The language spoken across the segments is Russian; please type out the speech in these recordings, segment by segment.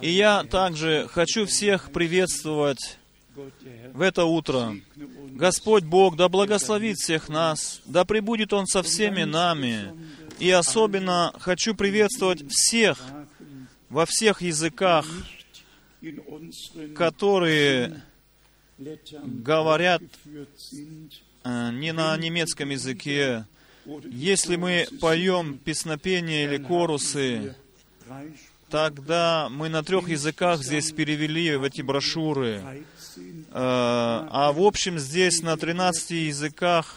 И я также хочу всех приветствовать в это утро. Господь Бог, да благословит всех нас, да пребудет Он со всеми нами. И особенно хочу приветствовать всех во всех языках, которые говорят э, не на немецком языке. Если мы поем песнопения или корусы, тогда мы на трех языках здесь перевели в эти брошюры. Э, а в общем здесь на 13 языках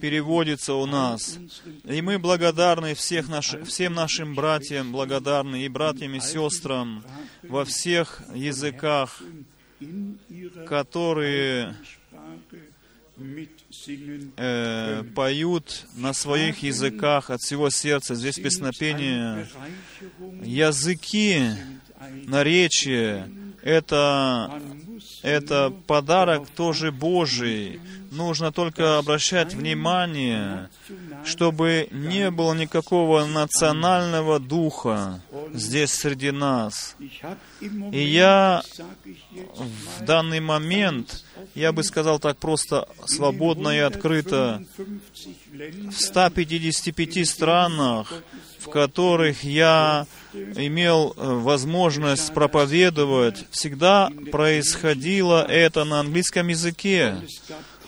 переводится у нас. И мы благодарны всех наш, всем нашим братьям, благодарны и братьям, и сестрам во всех языках, которые э, поют на своих языках от всего сердца. Здесь песнопение. Языки, наречия — это, это подарок тоже Божий. Нужно только обращать внимание, чтобы не было никакого национального духа здесь среди нас. И я в данный момент, я бы сказал так просто свободно и открыто, в 155 странах, в которых я имел э, возможность проповедовать, всегда происходило это на английском языке.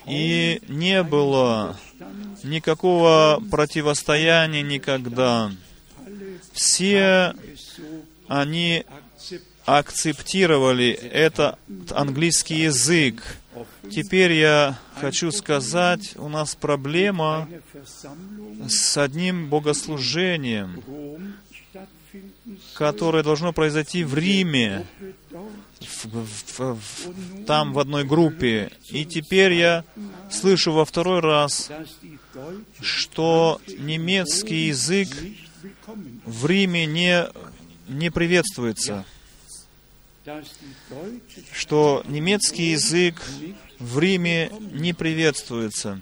И не было никакого противостояния никогда. Все они акцептировали этот английский язык. Теперь я хочу сказать, у нас проблема с одним богослужением, которое должно произойти в Риме, в, в, в, там в одной группе. И теперь я слышу во второй раз, что немецкий язык в Риме не, не приветствуется, что немецкий язык в Риме не приветствуется.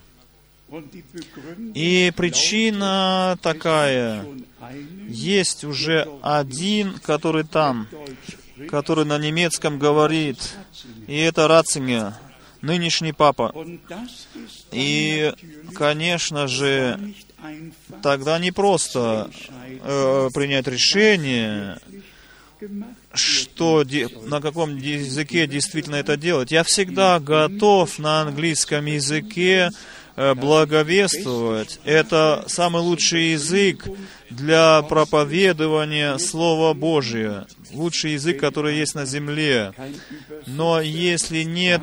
И причина такая. Есть уже один, который там, который на немецком говорит, и это Ратцингер, нынешний папа. И, конечно же, тогда не просто э, принять решение, что, на каком языке действительно это делать. Я всегда готов на английском языке Э, благовествовать. Это самый лучший язык для проповедования Слова Божия. Лучший язык, который есть на земле. Но если нет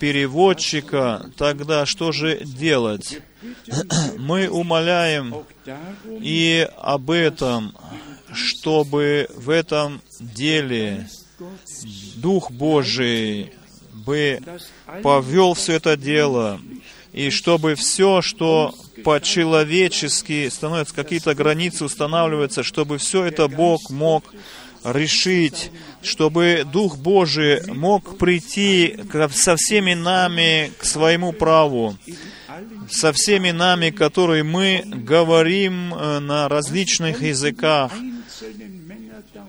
переводчика, тогда что же делать? Мы умоляем и об этом, чтобы в этом деле Дух Божий бы повел все это дело, и чтобы все, что по-человечески становится, какие-то границы устанавливаются, чтобы все это Бог мог решить, чтобы Дух Божий мог прийти со всеми нами к своему праву, со всеми нами, которые мы говорим э, на различных языках.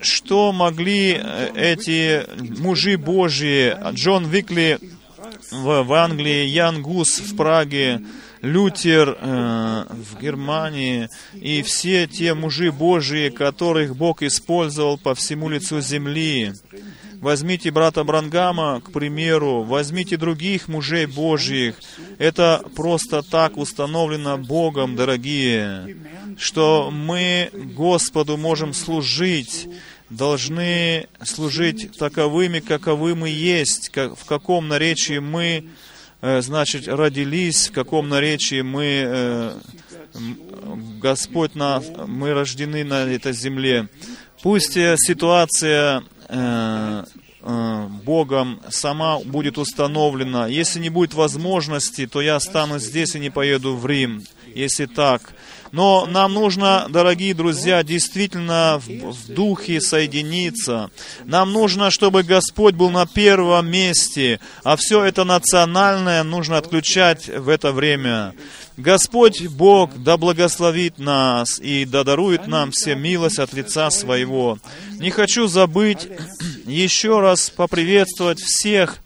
Что могли э, эти мужи Божьи, Джон Викли в, в Англии, Ян Гус в Праге, Лютер э, в Германии и все те мужи Божии, которых Бог использовал по всему лицу земли. Возьмите брата Брангама, к примеру, возьмите других мужей Божьих. Это просто так установлено Богом, дорогие, что мы Господу можем служить должны служить таковыми, каковы мы есть, как, в каком наречии мы, значит, родились, в каком наречии мы, э, Господь, на, мы рождены на этой земле. Пусть э, ситуация Богом сама будет установлена. Если не будет возможности, то я останусь здесь и не поеду в Рим. если так. Но нам нужно, дорогие друзья, действительно в, в духе соединиться. Нам нужно, чтобы Господь был на первом месте, а все это национальное нужно отключать в это время. Господь Бог да благословит нас и да дарует нам все милость от лица Своего. Не хочу забыть еще раз поприветствовать всех,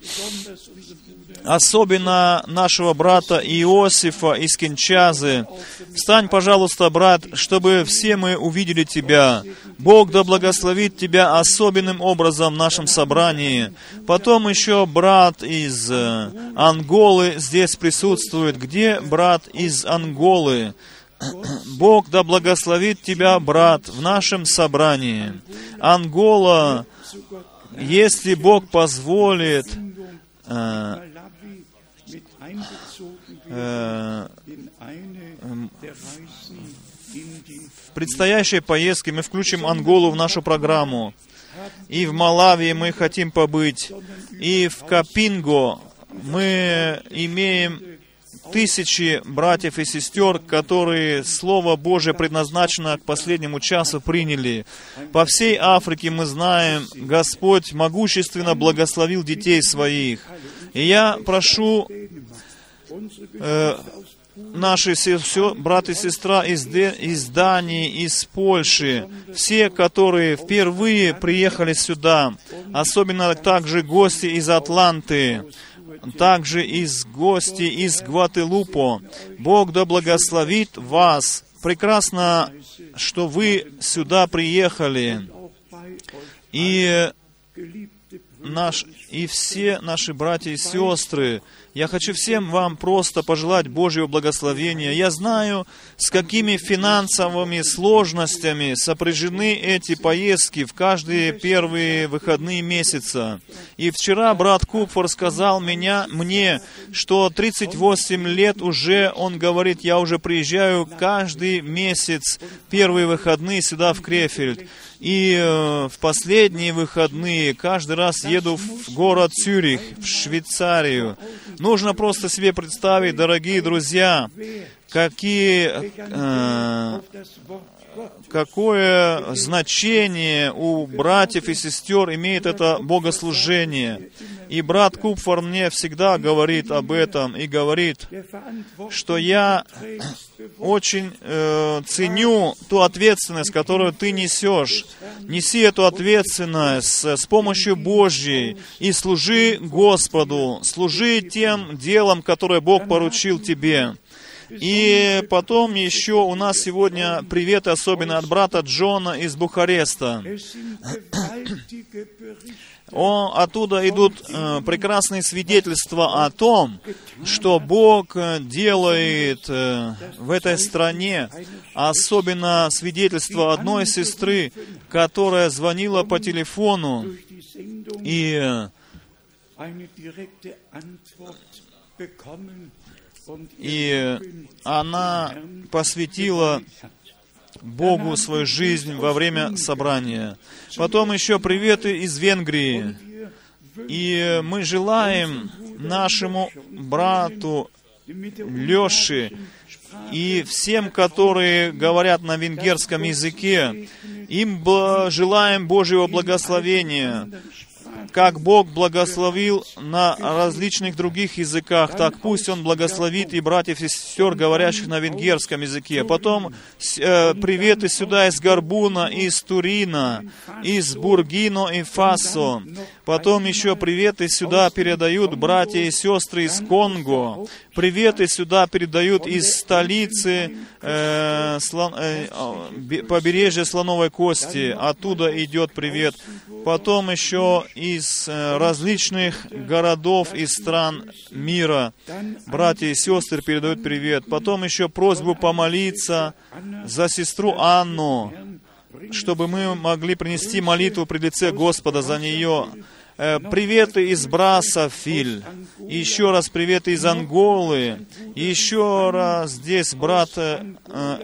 особенно нашего брата Иосифа из Кинчазы. Встань, пожалуйста, брат, чтобы все мы увидели тебя. Бог да благословит тебя особенным образом в нашем собрании. Потом еще брат из э, Анголы здесь присутствует. Где брат из Анголы? Бог да благословит тебя, брат, в нашем собрании. Ангола, если Бог позволит, э, в предстоящей поездке мы включим Анголу в нашу программу. И в Малавии мы хотим побыть. И в Капинго мы имеем тысячи братьев и сестер, которые Слово Божие предназначено к последнему часу приняли. По всей Африке мы знаем, Господь могущественно благословил детей своих. И я прошу э, наши все, брат и сестра из, из Дании, из Польши, все, которые впервые приехали сюда, особенно также гости из Атланты, также из гости из Гвателупо. Бог да благословит вас. Прекрасно, что вы сюда приехали. И наш, и все наши братья и сестры, я хочу всем вам просто пожелать Божьего благословения. Я знаю, с какими финансовыми сложностями сопряжены эти поездки в каждые первые выходные месяца. И вчера брат Купфор сказал меня, мне, что 38 лет уже, он говорит, я уже приезжаю каждый месяц, первые выходные сюда в Крефельд. И э, в последние выходные каждый раз еду в город Цюрих, в Швейцарию. Нужно просто себе представить, дорогие друзья, какие, э, какое значение у братьев и сестер имеет это богослужение. И брат Купфор мне всегда говорит об этом и говорит, что я очень э, ценю ту ответственность, которую ты несешь. Неси эту ответственность с помощью Божьей и служи Господу, служи тем делом, которое Бог поручил тебе. И потом еще у нас сегодня привет особенно от брата Джона из Бухареста. О, оттуда идут э, прекрасные свидетельства о том, что Бог э, делает э, в этой стране, особенно свидетельство одной сестры, которая звонила по телефону и и она посвятила Богу свою жизнь во время собрания. Потом еще приветы из Венгрии. И мы желаем нашему брату Леше и всем, которые говорят на венгерском языке, им желаем Божьего благословения, как Бог благословил на различных других языках, так пусть Он благословит и братьев и сестер, говорящих на венгерском языке. Потом э, приветы сюда из Гарбуна, из Турина, из Бургино и Фасо. Потом еще приветы сюда передают братья и сестры из Конго. Приветы сюда передают из столицы э, слон, э, побережья Слоновой Кости. Оттуда идет привет. Потом еще из э, различных городов и стран мира братья и сестры передают привет. Потом еще просьбу помолиться за сестру Анну, чтобы мы могли принести молитву при лице Господа за нее. Э, приветы из Браса, Филь. Еще раз приветы из Анголы. Еще раз здесь брат э,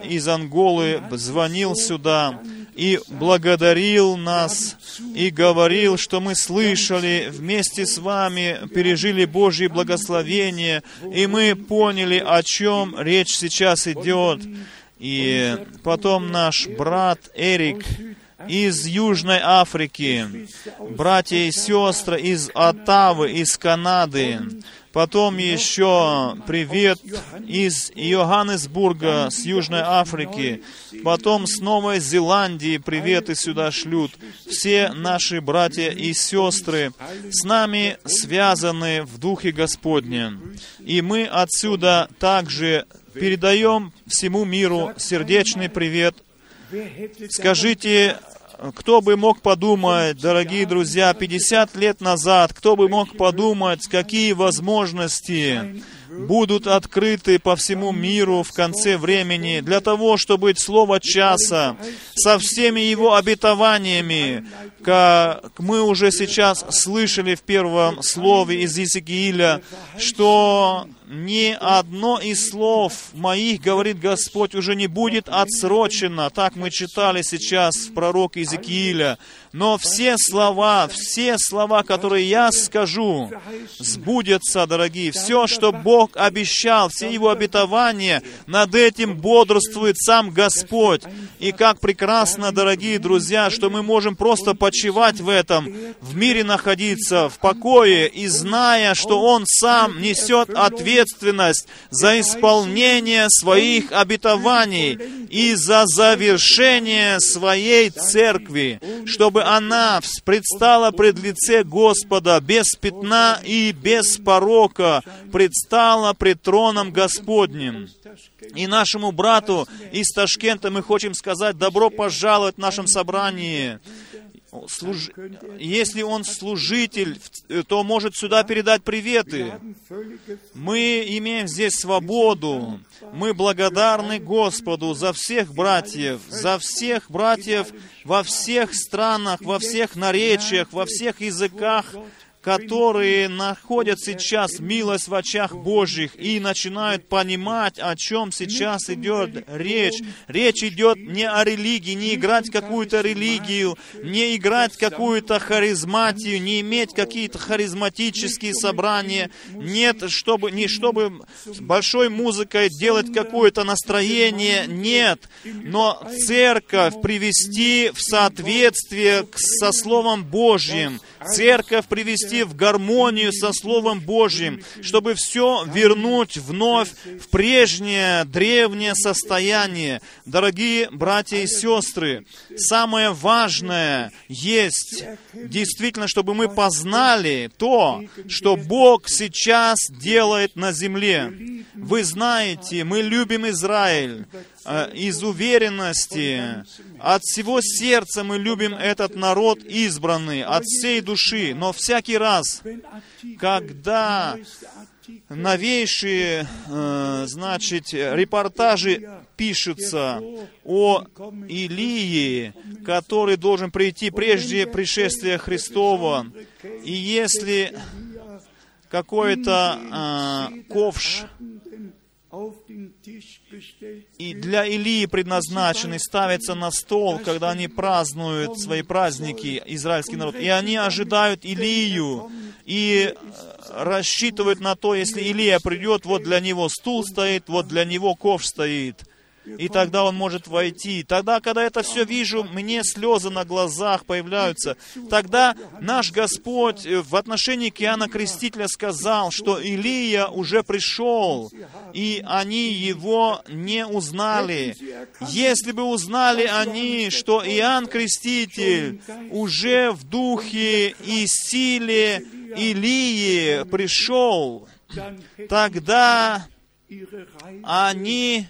из Анголы звонил сюда. и благодарил нас, и говорил, что мы слышали, вместе с вами пережили Божье благословение, и мы поняли, о чем речь сейчас идет. И потом наш брат Эрик из Южной Африки, братья и сестры из Оттавы, из Канады, Потом еще привет из Йоханнесбурга, с Южной Африки. Потом с Новой Зеландии приветы сюда шлют. Все наши братья и сестры с нами связаны в Духе Господнем. И мы отсюда также передаем всему миру сердечный привет. Скажите кто бы мог подумать, дорогие друзья, 50 лет назад, кто бы мог подумать, какие возможности будут открыты по всему миру в конце времени для того, чтобы Слово часа со всеми его обетованиями, как мы уже сейчас слышали в первом слове из Иезекииля, что ни одно из слов моих, говорит Господь, уже не будет отсрочено. Так мы читали сейчас в пророке Иезекииля. Но все слова, все слова, которые я скажу, сбудется, дорогие. Все, что Бог обещал, все Его обетования, над этим бодрствует сам Господь. И как прекрасно, дорогие друзья, что мы можем просто почивать в этом, в мире находиться, в покое, и зная, что Он сам несет ответственность за исполнение своих обетований и за завершение своей церкви, чтобы она предстала пред лице Господа без пятна и без порока, предстала пред троном Господним. И нашему брату из Ташкента мы хотим сказать добро пожаловать в нашем собрании служ... если он служитель, то может сюда передать приветы. Мы имеем здесь свободу. Мы благодарны Господу за всех братьев, за всех братьев во всех странах, во всех наречиях, во всех языках, которые находят сейчас милость в очах Божьих и начинают понимать, о чем сейчас идет речь. Речь идет не о религии, не играть какую-то религию, не играть какую-то харизматию, не иметь какие-то харизматические собрания. Нет, чтобы, не чтобы большой музыкой делать какое-то настроение, нет. Но церковь привести в соответствие со Словом Божьим, церковь привести в гармонию со Словом Божьим, чтобы все вернуть вновь в прежнее древнее состояние. Дорогие братья и сестры, самое важное есть действительно, чтобы мы познали то, что Бог сейчас делает на земле. Вы знаете, мы любим Израиль, Э, из уверенности, от всего сердца мы любим этот народ избранный, от всей души. Но всякий раз, когда новейшие, э, значит, репортажи пишутся о Илии, который должен прийти прежде пришествия Христова, и если какой-то э, ковш и для Илии предназначены ставятся на стол, когда они празднуют свои праздники, израильский народ. И они ожидают Илию и э, рассчитывают на то, если Илия придет, вот для него стул стоит, вот для него ковш стоит – и тогда он может войти. Тогда, когда это все вижу, мне слезы на глазах появляются. Тогда наш Господь э, в отношении к Иоанна Крестителя сказал, что Илия уже пришел, и они его не узнали. Если бы узнали они, что Иоанн Креститель уже в духе и силе Илии пришел, тогда они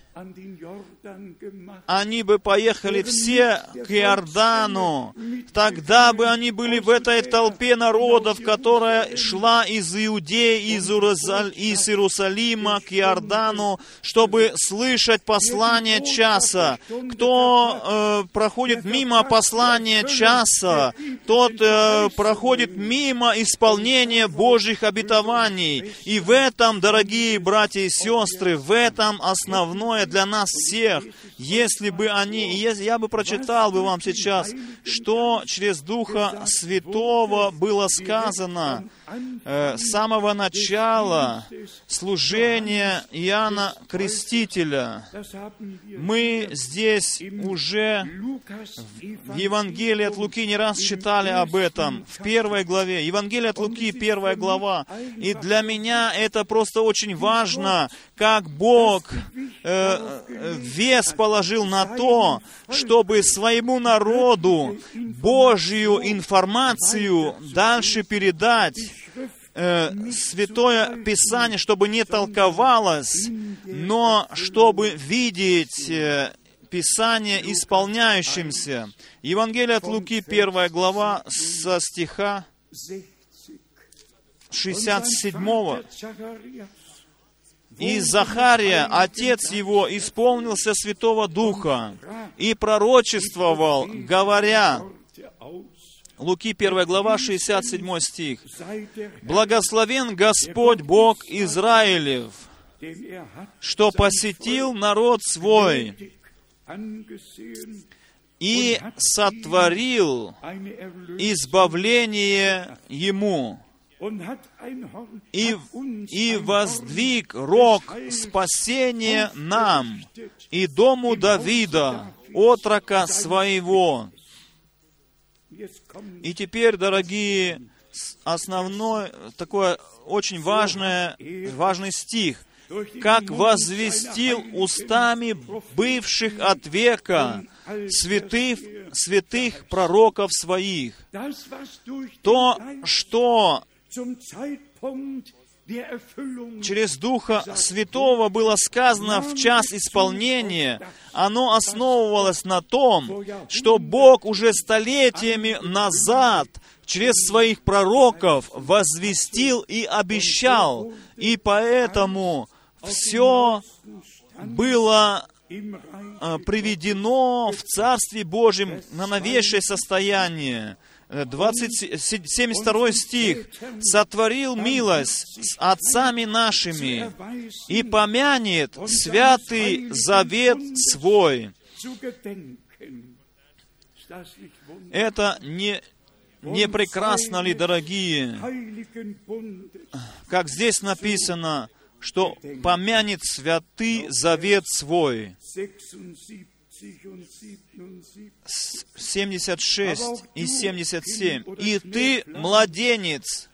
они бы поехали все к Иордану, тогда бы они были в этой толпе народов, которая шла из Иудеи, из, Иерусалима к Иордану, чтобы слышать послание часа. Кто э, проходит мимо послания часа, тот э, проходит мимо исполнения Божьих обетований. И в этом, дорогие братья и сестры, в этом основное для нас всех если бы они, если я бы прочитал бы вам сейчас, что через Духа Святого было сказано э, с самого начала служения Иоанна Крестителя. Мы здесь уже в Евангелии от Луки не раз читали об этом, в первой главе. Евангелие от Луки, первая глава. И для меня это просто очень важно, как Бог э, вес положил на то, чтобы своему народу Божью информацию дальше передать, э, Святое Писание, чтобы не толковалось, но чтобы видеть э, Писание исполняющимся. Евангелие от Луки, первая глава, со стиха 67 и Захария, отец его, исполнился Святого Духа и пророчествовал, говоря, Луки 1 глава, 67 стих. «Благословен Господь Бог Израилев, что посетил народ свой и сотворил избавление ему, и, и воздвиг рог спасения нам и дому Давида, отрока своего. И теперь, дорогие, основной, такой очень важный, важный стих. «Как возвестил устами бывших от века святых, святых пророков своих». То, что через Духа Святого было сказано в час исполнения, оно основывалось на том, что Бог уже столетиями назад через своих пророков возвестил и обещал, и поэтому все было а, приведено в Царстве Божьем на новейшее состояние. 20, 72 стих. «Сотворил милость с отцами нашими и помянет святый завет свой». Это не, не прекрасно ли, дорогие? Как здесь написано, что помянет святый завет свой. 76 и 77. «И ты, младенец,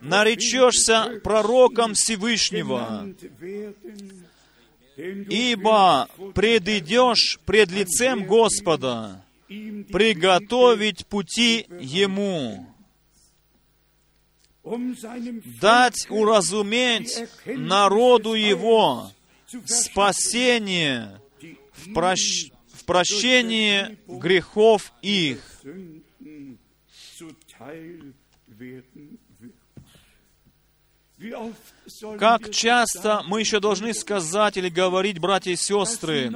наречешься пророком Всевышнего, ибо предыдешь пред лицем Господа, приготовить пути Ему, дать уразуметь народу Его. спасение в, прощ... в прощении грехов их. Как часто мы еще должны сказать или говорить, братья и сестры,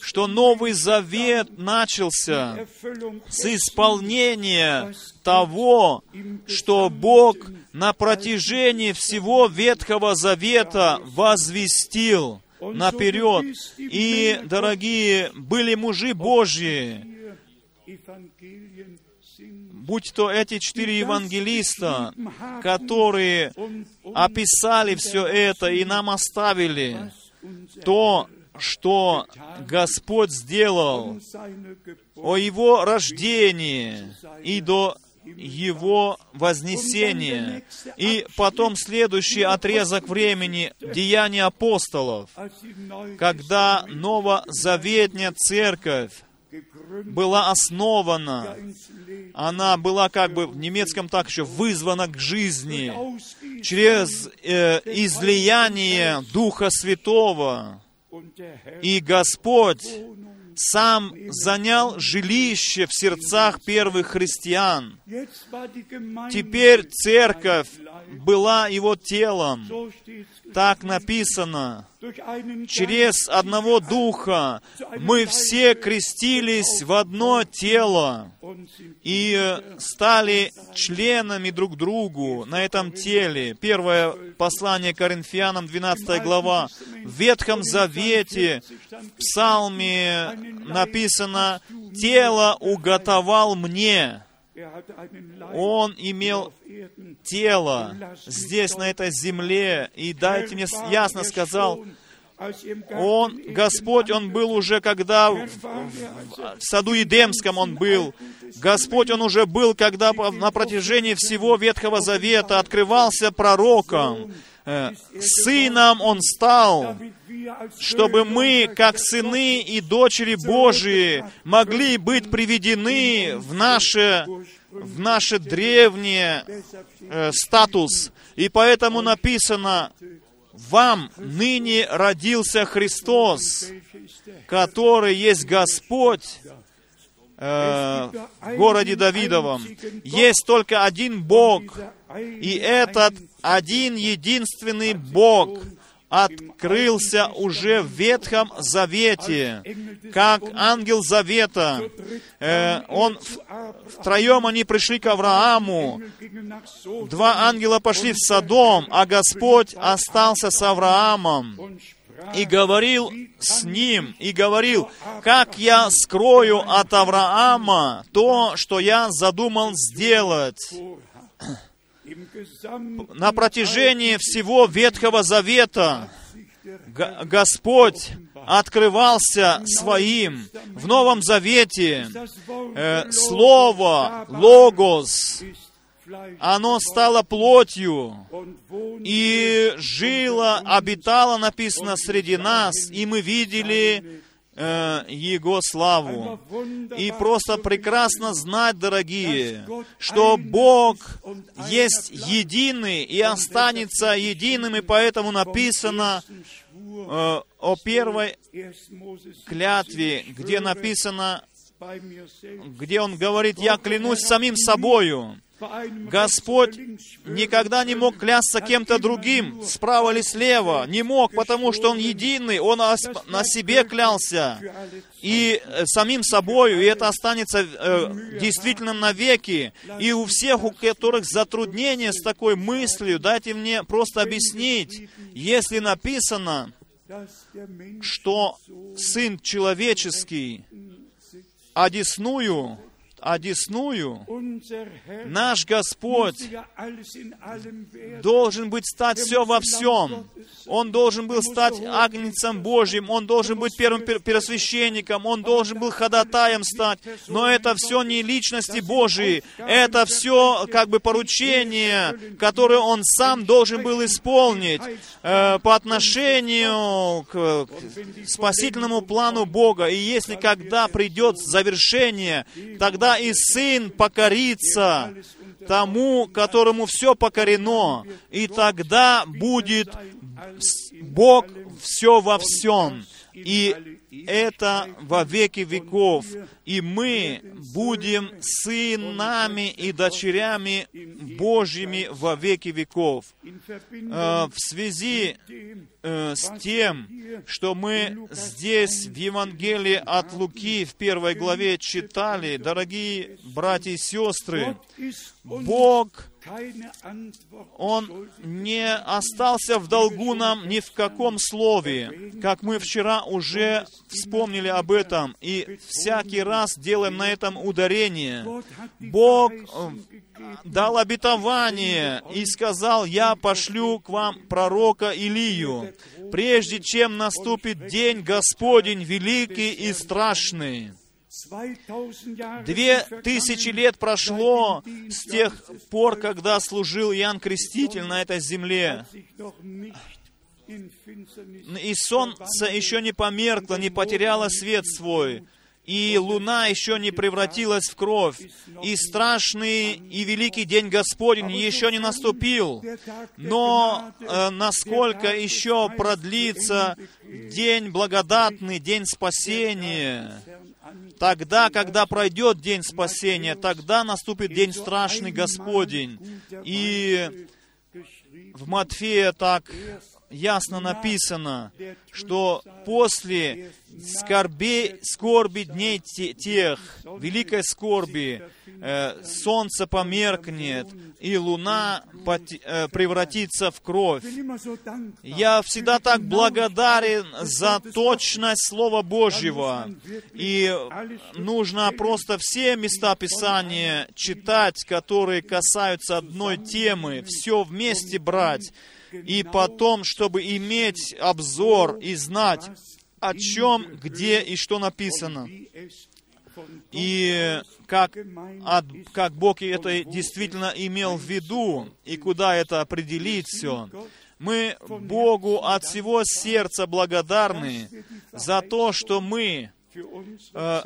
что Новый Завет начался с исполнения того, что Бог на протяжении всего Ветхого Завета возвестил наперед. И, дорогие, были мужи Божьи, будь то эти четыре евангелиста, которые описали все это и нам оставили то, что Господь сделал о Его рождении и до его вознесения. И потом следующий отрезок времени Деяния апостолов, когда новозаветная церковь была основана, она была как бы в немецком так еще вызвана к жизни через э, излияние Духа Святого. И Господь сам занял жилище в сердцах первых христиан. Теперь церковь была его телом. Так написано. Через одного Духа мы все крестились в одно тело и стали членами друг другу на этом теле. Первое послание Коринфянам, 12 глава. В Ветхом Завете, в Псалме написано «Тело уготовал мне». Он имел тело здесь, на этой земле, и дайте мне ясно сказал, он, Господь, Он был уже, когда в, в, саду Едемском Он был. Господь, Он уже был, когда на протяжении всего Ветхого Завета открывался пророком. Э, сыном Он стал, чтобы мы, как сыны и дочери Божии, могли быть приведены в наше, в наше древнее э, статус. И поэтому написано, вам ныне родился Христос, который есть Господь э, в городе Давидовом. Есть только один Бог, и этот один единственный Бог открылся уже в Ветхом Завете, как ангел Завета. Э, он, втроем они пришли к Аврааму. Два ангела пошли в Содом, а Господь остался с Авраамом и говорил с ним, и говорил, как я скрою от Авраама то, что я задумал сделать на протяжении всего Ветхого Завета Господь открывался своим. В Новом Завете э, Слово, Логос, оно стало плотью и жило, обитало, написано, среди нас, и мы видели Э, Его славу. И просто прекрасно знать, дорогие, что Бог есть единый и останется единым, и поэтому написано э, о первой клятве, где написано, где Он говорит, «Я клянусь самим собою». Господь никогда не мог клясться кем-то другим, справа или слева. Не мог, потому что Он единый, Он на себе клялся. И э, самим собою, и это останется э, действительным навеки. И у всех, у которых затруднения с такой мыслью, дайте мне просто объяснить, если написано, что Сын Человеческий одесную одесную, наш Господь должен быть стать все во всем. Он должен был стать агнцем Божьим, Он должен быть первым первосвященником, Он должен был ходатаем стать. Но это все не личности Божьи, это все как бы поручение, которое Он сам должен был исполнить э, по отношению к, к спасительному плану Бога. И если когда придет завершение, тогда и Сын покорится тому, которому все покорено, и тогда будет Бог все во всем. И это во веки веков. И мы будем сынами и дочерями Божьими во веки веков. Э, в связи э, с тем, что мы здесь в Евангелии от Луки в первой главе читали, дорогие братья и сестры, Бог он не остался в долгу нам ни в каком слове, как мы вчера уже вспомнили об этом, и всякий раз делаем на этом ударение. Бог э, дал обетование и сказал, «Я пошлю к вам пророка Илию, прежде чем наступит день Господень великий и страшный». Две тысячи лет прошло с тех пор, когда служил Иоанн Креститель на этой земле. И солнце еще не померкло, не потеряло свет свой и луна еще не превратилась в кровь, и страшный и великий день Господень еще не наступил. Но э, насколько еще продлится день благодатный, день спасения? Тогда, когда пройдет день спасения, тогда наступит день страшный Господень. И в Матфея так ясно написано, что после скорби, скорби дней тех, великой скорби, э, солнце померкнет, и луна э, превратится в кровь. Я всегда так благодарен за точность Слова Божьего. И нужно просто все места Писания читать, которые касаются одной темы, все вместе брать и потом, чтобы иметь обзор и знать, о чем, где и что написано. И как, от, как Бог это действительно имел в виду, и куда это определить все. Мы Богу от всего сердца благодарны за то, что мы э,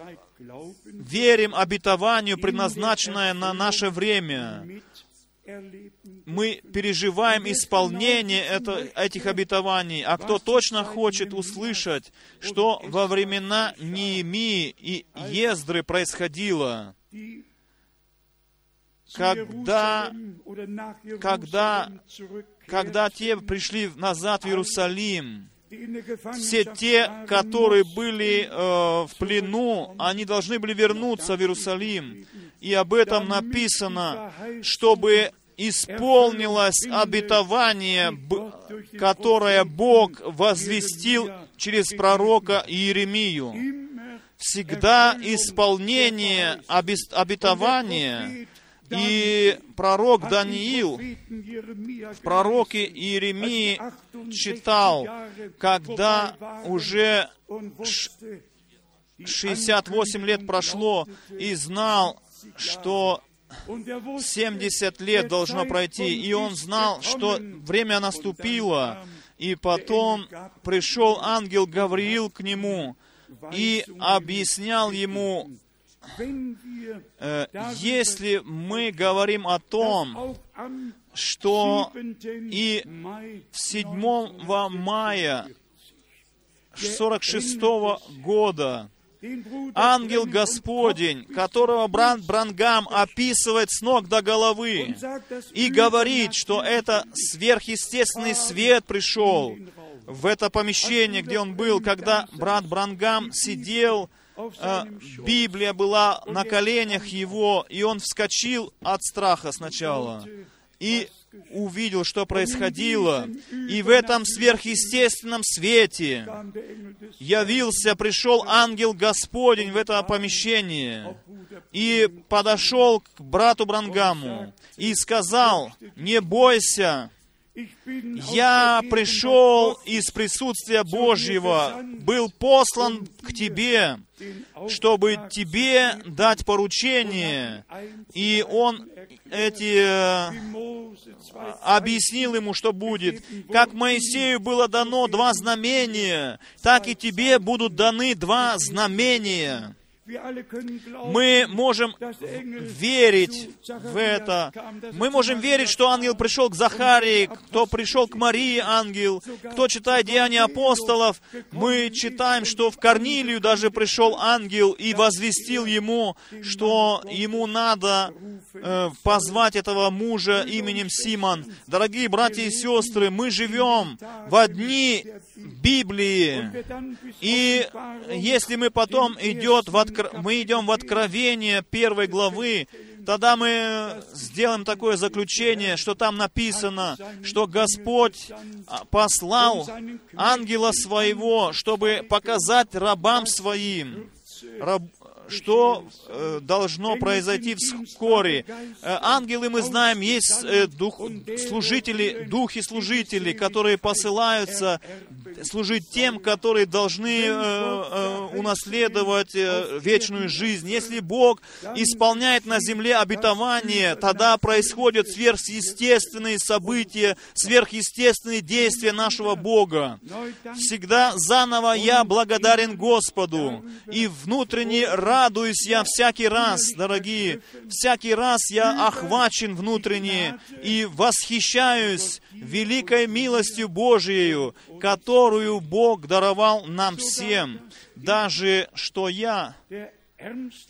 верим обетованию, предназначенное на наше время, мы переживаем исполнение это, этих обетований. А кто точно хочет услышать, что во времена Неемии и Ездры происходило, когда, когда, когда те пришли назад в Иерусалим, все те, которые были э, в плену, они должны были вернуться в Иерусалим. И об этом написано, чтобы исполнилось обетование, которое Бог возвестил через пророка Иеремию. Всегда исполнение обетования и пророк Даниил в пророке Иеремии читал, когда уже 68 лет прошло, и знал, что 70 лет должно пройти, и он знал, что время наступило, и потом пришел ангел Гавриил к нему и объяснял ему, если мы говорим о том, что и 7 мая 46 года ангел Господень, которого Бран Брангам описывает с ног до головы и говорит, что это сверхъестественный свет пришел в это помещение, где он был, когда брат Брангам сидел, э, Библия была на коленях его, и он вскочил от страха сначала. И увидел, что происходило, и в этом сверхъестественном свете явился, пришел ангел Господень в это помещение и подошел к брату Брангаму и сказал, не бойся, я пришел из присутствия Божьего, был послан к тебе, чтобы тебе дать поручение. И он эти э, объяснил ему, что будет. Как Моисею было дано два знамения, так и тебе будут даны два знамения. Мы можем верить в это. Мы можем верить, что ангел пришел к Захарии, кто пришел к Марии ангел, кто читает Деяния апостолов. Мы читаем, что в Корнилию даже пришел ангел и возвестил ему, что ему надо э, позвать этого мужа именем Симон. Дорогие братья и сестры, мы живем в одни Библии. И если мы потом идет в откр... мы идем в Откровение первой главы, тогда мы сделаем такое заключение, что там написано, что Господь послал ангела своего, чтобы показать рабам своим, раб, что э, должно произойти вскоре. Э, ангелы, мы знаем, есть э, дух, служители, духи служители, которые посылаются служить тем, которые должны унаследовать вечную жизнь. Если Бог исполняет на земле обетование, тогда происходят сверхъестественные события, сверхъестественные действия нашего Бога. Всегда заново я благодарен Господу, и внутренне радуюсь я всякий раз, дорогие, всякий раз я охвачен внутренне и восхищаюсь великой милостью Божией, которую Бог даровал нам всем, даже что я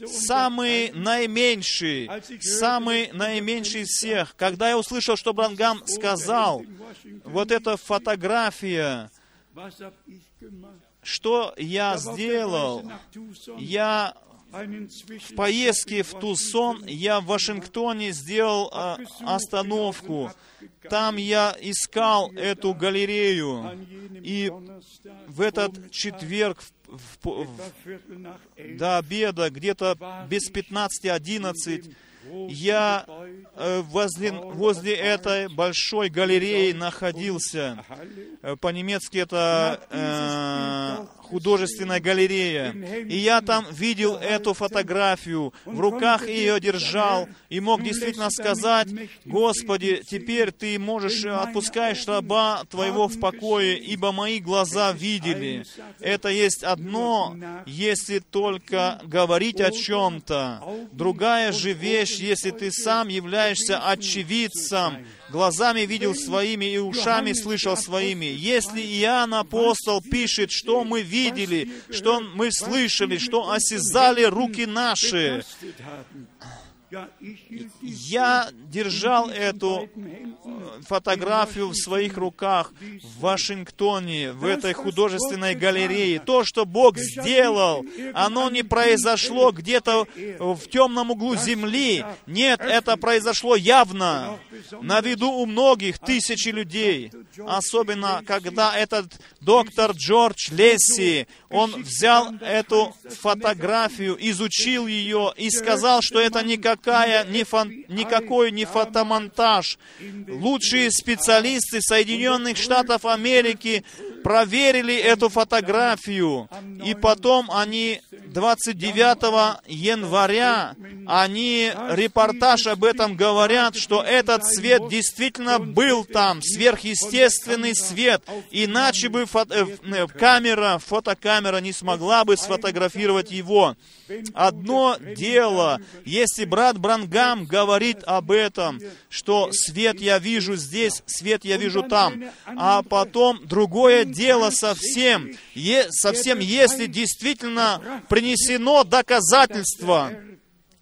самый наименьший, самый наименьший из всех. Когда я услышал, что Брангам сказал, вот эта фотография, что я сделал? Я в поездке в Тусон, я в Вашингтоне сделал а, остановку. Там я искал эту галерею. И в этот четверг в, в, до обеда, где-то без 15-11, я э, возле, возле этой большой галереи находился. Э, по-немецки это э, художественная галерея. И я там видел эту фотографию, в руках ее держал, и мог действительно сказать, «Господи, теперь Ты можешь, отпускаешь раба Твоего в покое, ибо мои глаза видели». Это есть одно, если только говорить о чем-то. Другая же вещь, если ты сам являешься очевидцем, глазами видел своими и ушами слышал своими. Если Иоанн апостол пишет, что мы видели, что мы слышали, что осязали руки наши, я держал эту э, фотографию в своих руках в Вашингтоне, в этой художественной галерее. То, что Бог сделал, оно не произошло где-то в темном углу земли. Нет, это произошло явно, на виду у многих тысячи людей. Особенно, когда этот доктор Джордж Лесси, он взял эту фотографию, изучил ее и сказал, что это никакая, не фон, никакой не фотомонтаж. Лучшие специалисты Соединенных Штатов Америки проверили эту фотографию, и потом они 29 января, они репортаж об этом говорят, что этот свет действительно был там, сверхъестественный свет, иначе бы фото, э, камера, фотокамера не смогла бы сфотографировать его. Одно дело, если брат Брангам говорит об этом, что свет я вижу здесь, свет я вижу там, а потом другое дело совсем, е, совсем если действительно принесено доказательство,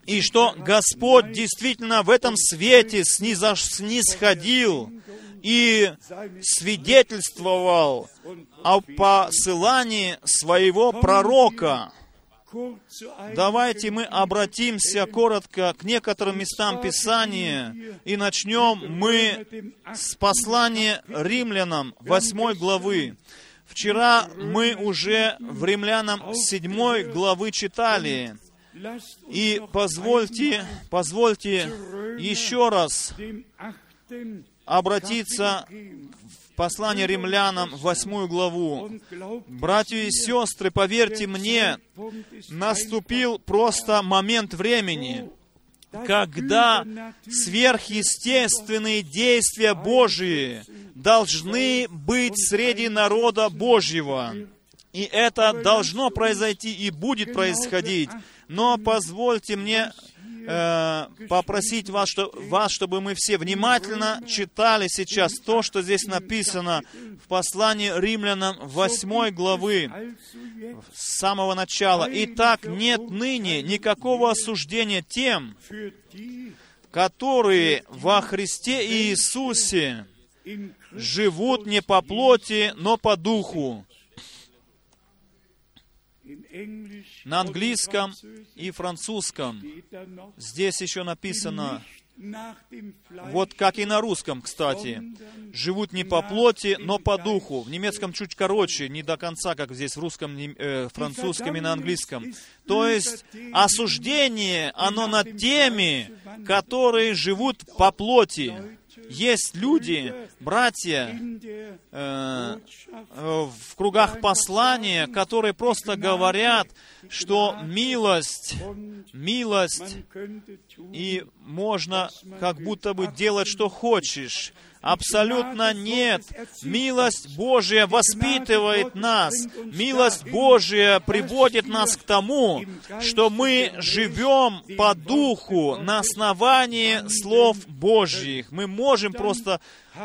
и что Господь действительно в этом свете снисходил и свидетельствовал о посылании своего пророка. Давайте мы обратимся коротко к некоторым местам Писания и начнем мы с послания римлянам 8 главы. Вчера мы уже в римлянам 7 главы читали. И позвольте, позвольте еще раз обратиться Послание римлянам, восьмую главу. Братья и сестры, поверьте мне, наступил просто момент времени, когда сверхъестественные действия Божии должны быть среди народа Божьего. И это должно произойти и будет происходить. Но позвольте мне э, попросить вас, что, вас, чтобы мы все внимательно читали сейчас то, что здесь написано в послании римлянам 8 главы, с самого начала. «Итак, нет ныне никакого осуждения тем, которые во Христе Иисусе живут не по плоти, но по духу на английском и французском. Здесь еще написано, вот как и на русском, кстати, живут не по плоти, но по духу. В немецком чуть короче, не до конца, как здесь в русском, э, французском и на английском. То есть осуждение, оно над теми, которые живут по плоти. Есть люди, братья, э, в кругах послания, которые просто говорят, что милость, милость, и можно как будто бы делать, что хочешь. Абсолютно нет. Милость Божия воспитывает нас. Милость Божия приводит нас к тому, что мы живем по духу на основании слов Божьих. Мы можем просто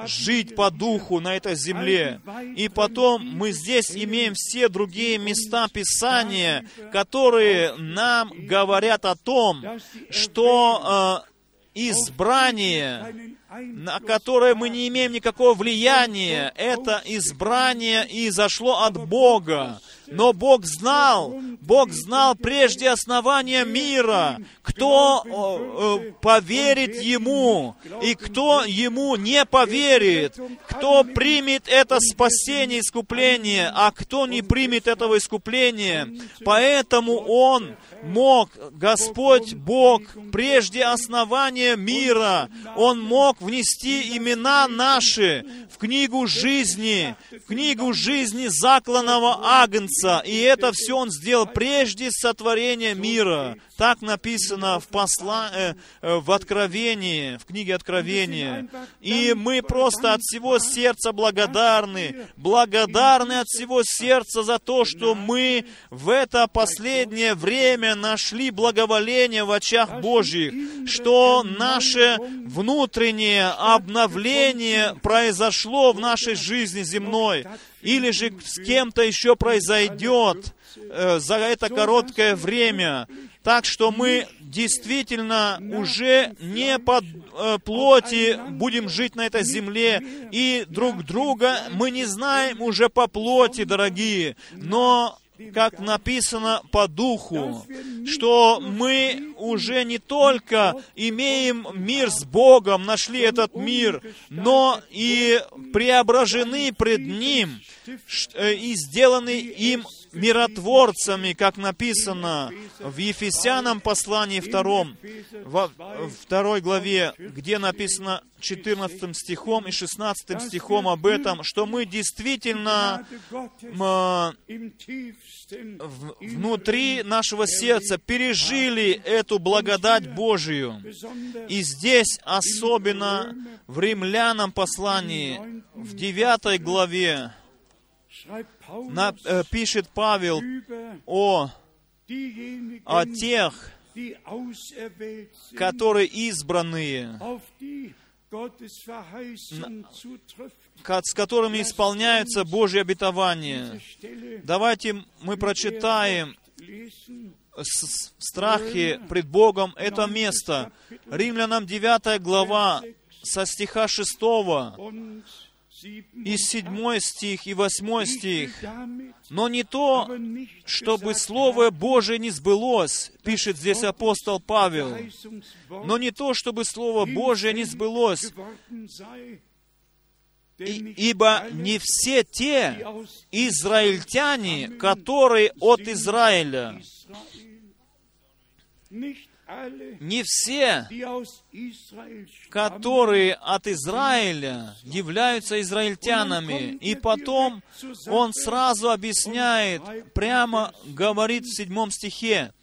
жить по духу на этой земле. И потом мы здесь имеем все другие места Писания, которые нам говорят о том, что э, избрание, на которое мы не имеем никакого влияния, это избрание и зашло от Бога. Но Бог знал, Бог знал прежде основания мира, кто э, поверит Ему и кто Ему не поверит, кто примет это спасение, искупление, а кто не примет этого искупления. Поэтому Он мог, Господь Бог, прежде основания мира, Он мог внести имена наши в книгу жизни, в книгу жизни закланного Агнца. И это все Он сделал прежде сотворения мира. Так написано в, посла... э, э, в Откровении, в книге Откровения. И мы просто от всего сердца благодарны, благодарны от всего сердца за то, что мы в это последнее время нашли благоволение в очах Божьих, что наше внутреннее обновление произошло в нашей жизни земной, или же с кем-то еще произойдет э, за это короткое время. Так что мы действительно уже не под э, плоти будем жить на этой земле, и друг друга мы не знаем уже по плоти, дорогие, но как написано по духу, что мы уже не только имеем мир с Богом, нашли этот мир, но и преображены пред Ним э, и сделаны им миротворцами, как написано в Ефесянам послании втором, во второй главе, где написано 14 стихом и 16 стихом об этом, что мы действительно внутри нашего сердца пережили эту благодать Божию. И здесь особенно в римлянам послании, в 9 главе, пишет Павел о, о тех, которые избранные, с которыми исполняются Божьи обетования. Давайте мы прочитаем в страхе пред Богом это место. Римлянам 9 глава со стиха 6 и седьмой стих, и восьмой стих. Но не то, чтобы Слово Божие не сбылось, пишет здесь апостол Павел. Но не то, чтобы Слово Божие не сбылось, и, ибо не все те израильтяне, которые от Израиля, не все, которые от Израиля являются израильтянами. И потом он сразу объясняет, прямо говорит в седьмом стихе,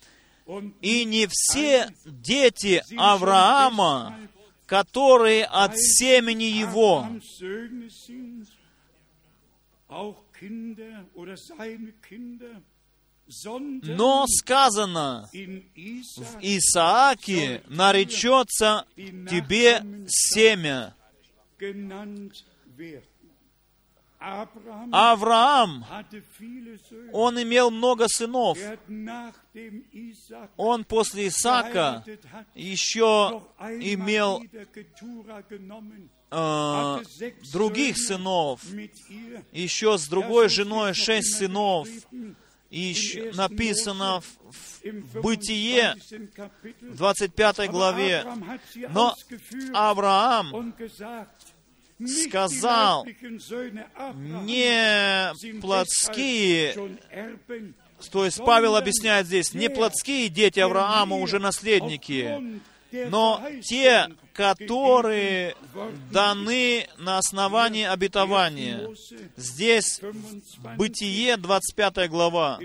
«И не все дети Авраама, которые от семени его, но сказано, в Исааке наречется тебе семя. Авраам, он имел много сынов. Он после Исаака еще имел э, других сынов, еще с другой женой шесть сынов. И еще написано в, Бытие, в 25 главе, но Авраам сказал, не плотские, то есть Павел объясняет здесь, не плотские дети Авраама уже наследники, но те, которые даны на основании обетования. Здесь Бытие, 25 глава,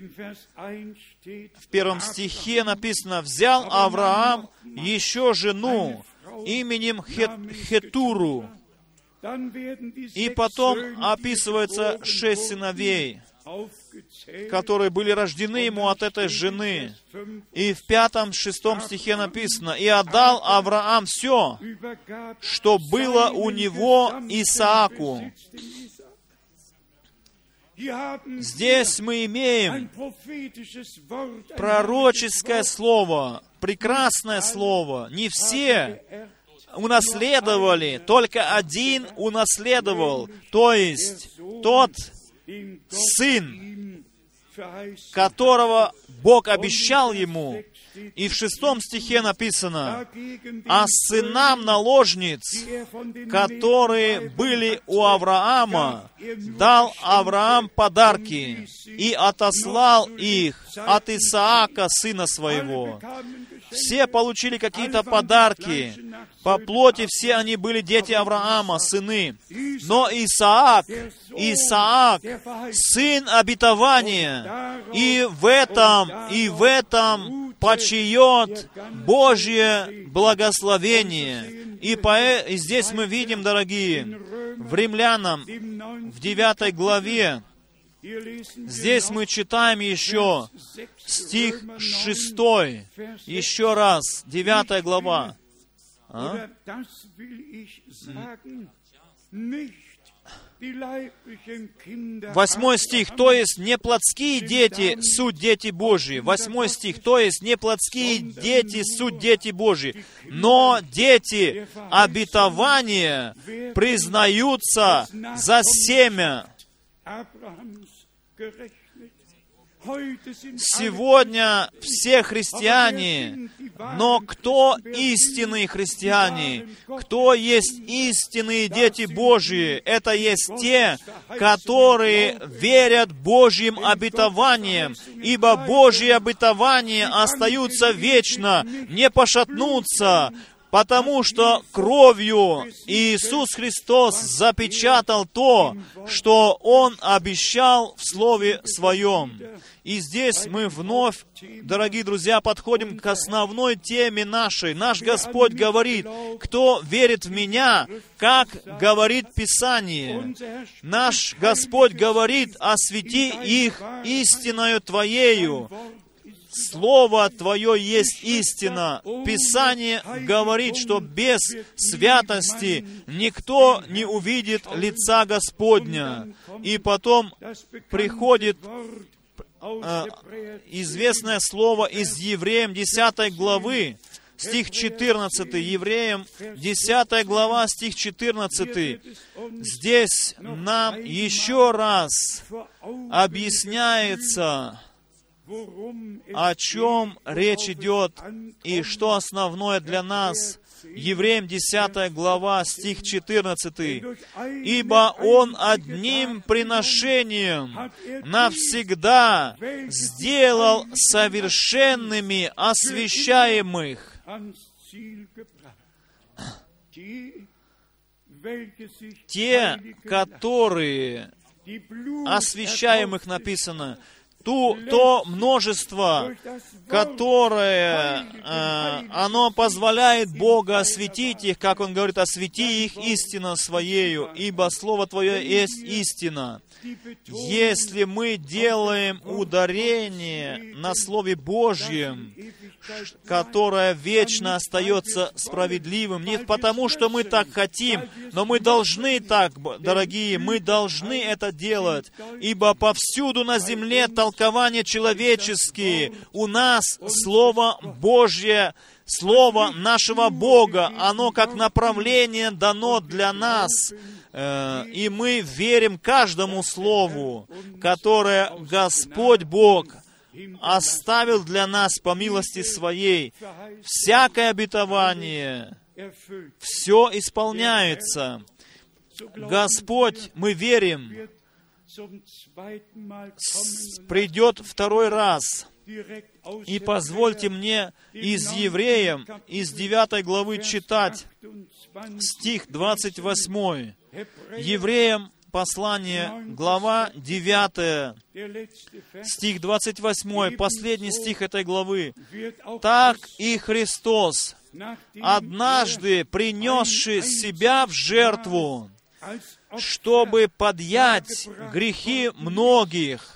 в первом стихе написано, «Взял Авраам еще жену именем Хет, Хетуру, И потом описывается шесть сыновей, которые были рождены ему от этой жены. И в пятом, шестом стихе написано, «И отдал Авраам все, что было у него Исааку». Здесь мы имеем пророческое слово, прекрасное слово. Не все унаследовали, только один унаследовал, то есть тот сын, которого Бог обещал ему, и в шестом стихе написано, «А сынам наложниц, которые были у Авраама, дал Авраам подарки и отослал их от Исаака, сына своего». Все получили какие-то подарки. По плоти все они были дети Авраама, сыны. Но Исаак, Исаак, сын обетования, и в этом, и в этом почиет Божье благословение. И, по, и здесь мы видим, дорогие, в Римлянам, в 9 главе, Здесь мы читаем еще стих 6, еще раз, 9 глава. А? Восьмой стих, то есть не плотские дети, суть дети Божьи. Восьмой стих, то есть не плотские дети, суть дети Божьи. Но дети обетования признаются за семя. Сегодня все христиане, но кто истинные христиане? Кто есть истинные дети Божьи? Это есть те, которые верят Божьим обетованиям, ибо Божьи обетования остаются вечно, не пошатнутся, потому что кровью Иисус Христос запечатал то, что Он обещал в Слове Своем. И здесь мы вновь, дорогие друзья, подходим к основной теме нашей. Наш Господь говорит, кто верит в Меня, как говорит Писание. Наш Господь говорит, освети их истиною Твоею, Слово Твое есть истина. Писание говорит, что без святости никто не увидит лица Господня. И потом приходит э, известное слово из Евреям 10 главы, стих 14, Евреям 10 глава, стих 14. Здесь нам еще раз объясняется, о чем речь идет и что основное для нас. Евреям 10 глава, стих 14. «Ибо Он одним приношением навсегда сделал совершенными освящаемых». Те, которые освящаемых написано, ту, то множество, которое э, оно позволяет Бога осветить их, как Он говорит, освети их истина Своею, ибо Слово Твое есть истина. Если мы делаем ударение на Слове Божьем, которое вечно остается справедливым, не потому, что мы так хотим, но мы должны так, дорогие, мы должны это делать, ибо повсюду на земле толкования человеческие, у нас Слово Божье Слово нашего Бога, оно как направление дано для нас, э, и мы верим каждому Слову, которое Господь Бог оставил для нас по милости Своей. Всякое обетование, все исполняется. Господь, мы верим, придет второй раз – и позвольте мне из Евреям, из 9 главы читать стих 28. Евреям послание, глава 9, стих 28, последний стих этой главы. «Так и Христос, однажды принесший себя в жертву, чтобы подъять грехи многих,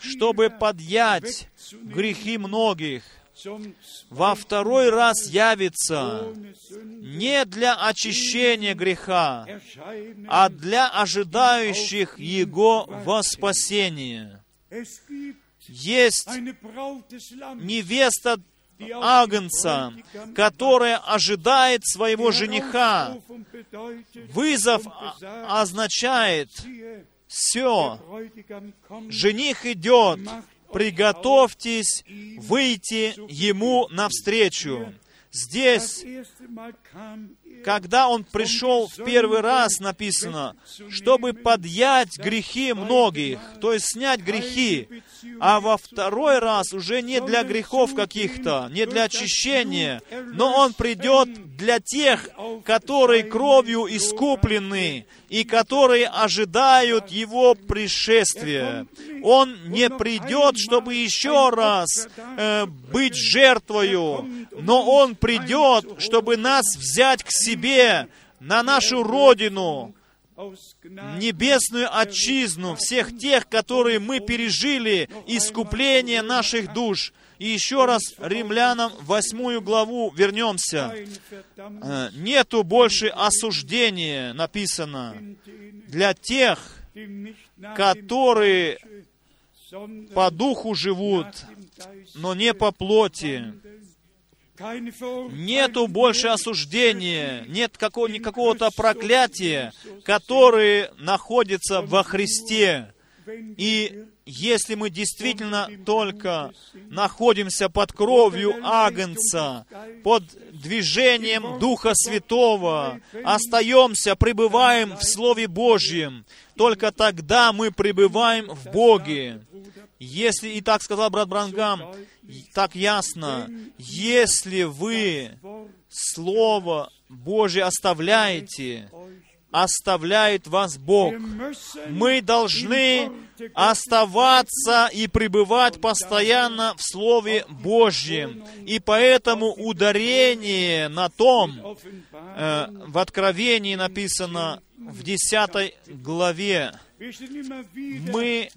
чтобы подъять грехи многих, во второй раз явится не для очищения греха, а для ожидающих Его во спасение. Есть невеста Агнца, которая ожидает своего жениха. Вызов означает все. Жених идет, приготовьтесь выйти ему навстречу. Здесь когда он пришел в первый раз, написано, чтобы подъять грехи многих, то есть снять грехи, а во второй раз уже не для грехов каких-то, не для очищения, но он придет для тех, которые кровью искуплены и которые ожидают Его пришествия. Он не придет, чтобы еще раз э, быть жертвою, но Он придет, чтобы нас взять к себе, на нашу родину, небесную отчизну, всех тех, которые мы пережили, искупление наших душ. И еще раз римлянам восьмую главу вернемся. Э, нету больше осуждения, написано, для тех, которые по духу живут, но не по плоти. Нету больше осуждения, нет какого, никакого-то проклятия, которые находятся во Христе. И если мы действительно только находимся под кровью Агнца, под движением Духа Святого, остаемся, пребываем в Слове Божьем, только тогда мы пребываем в Боге. Если, и так сказал брат Брангам, так ясно, если вы Слово Божье оставляете, оставляет вас Бог. Мы должны оставаться и пребывать постоянно в Слове Божьем. И поэтому ударение на том, э, в Откровении написано в 10 главе, мы,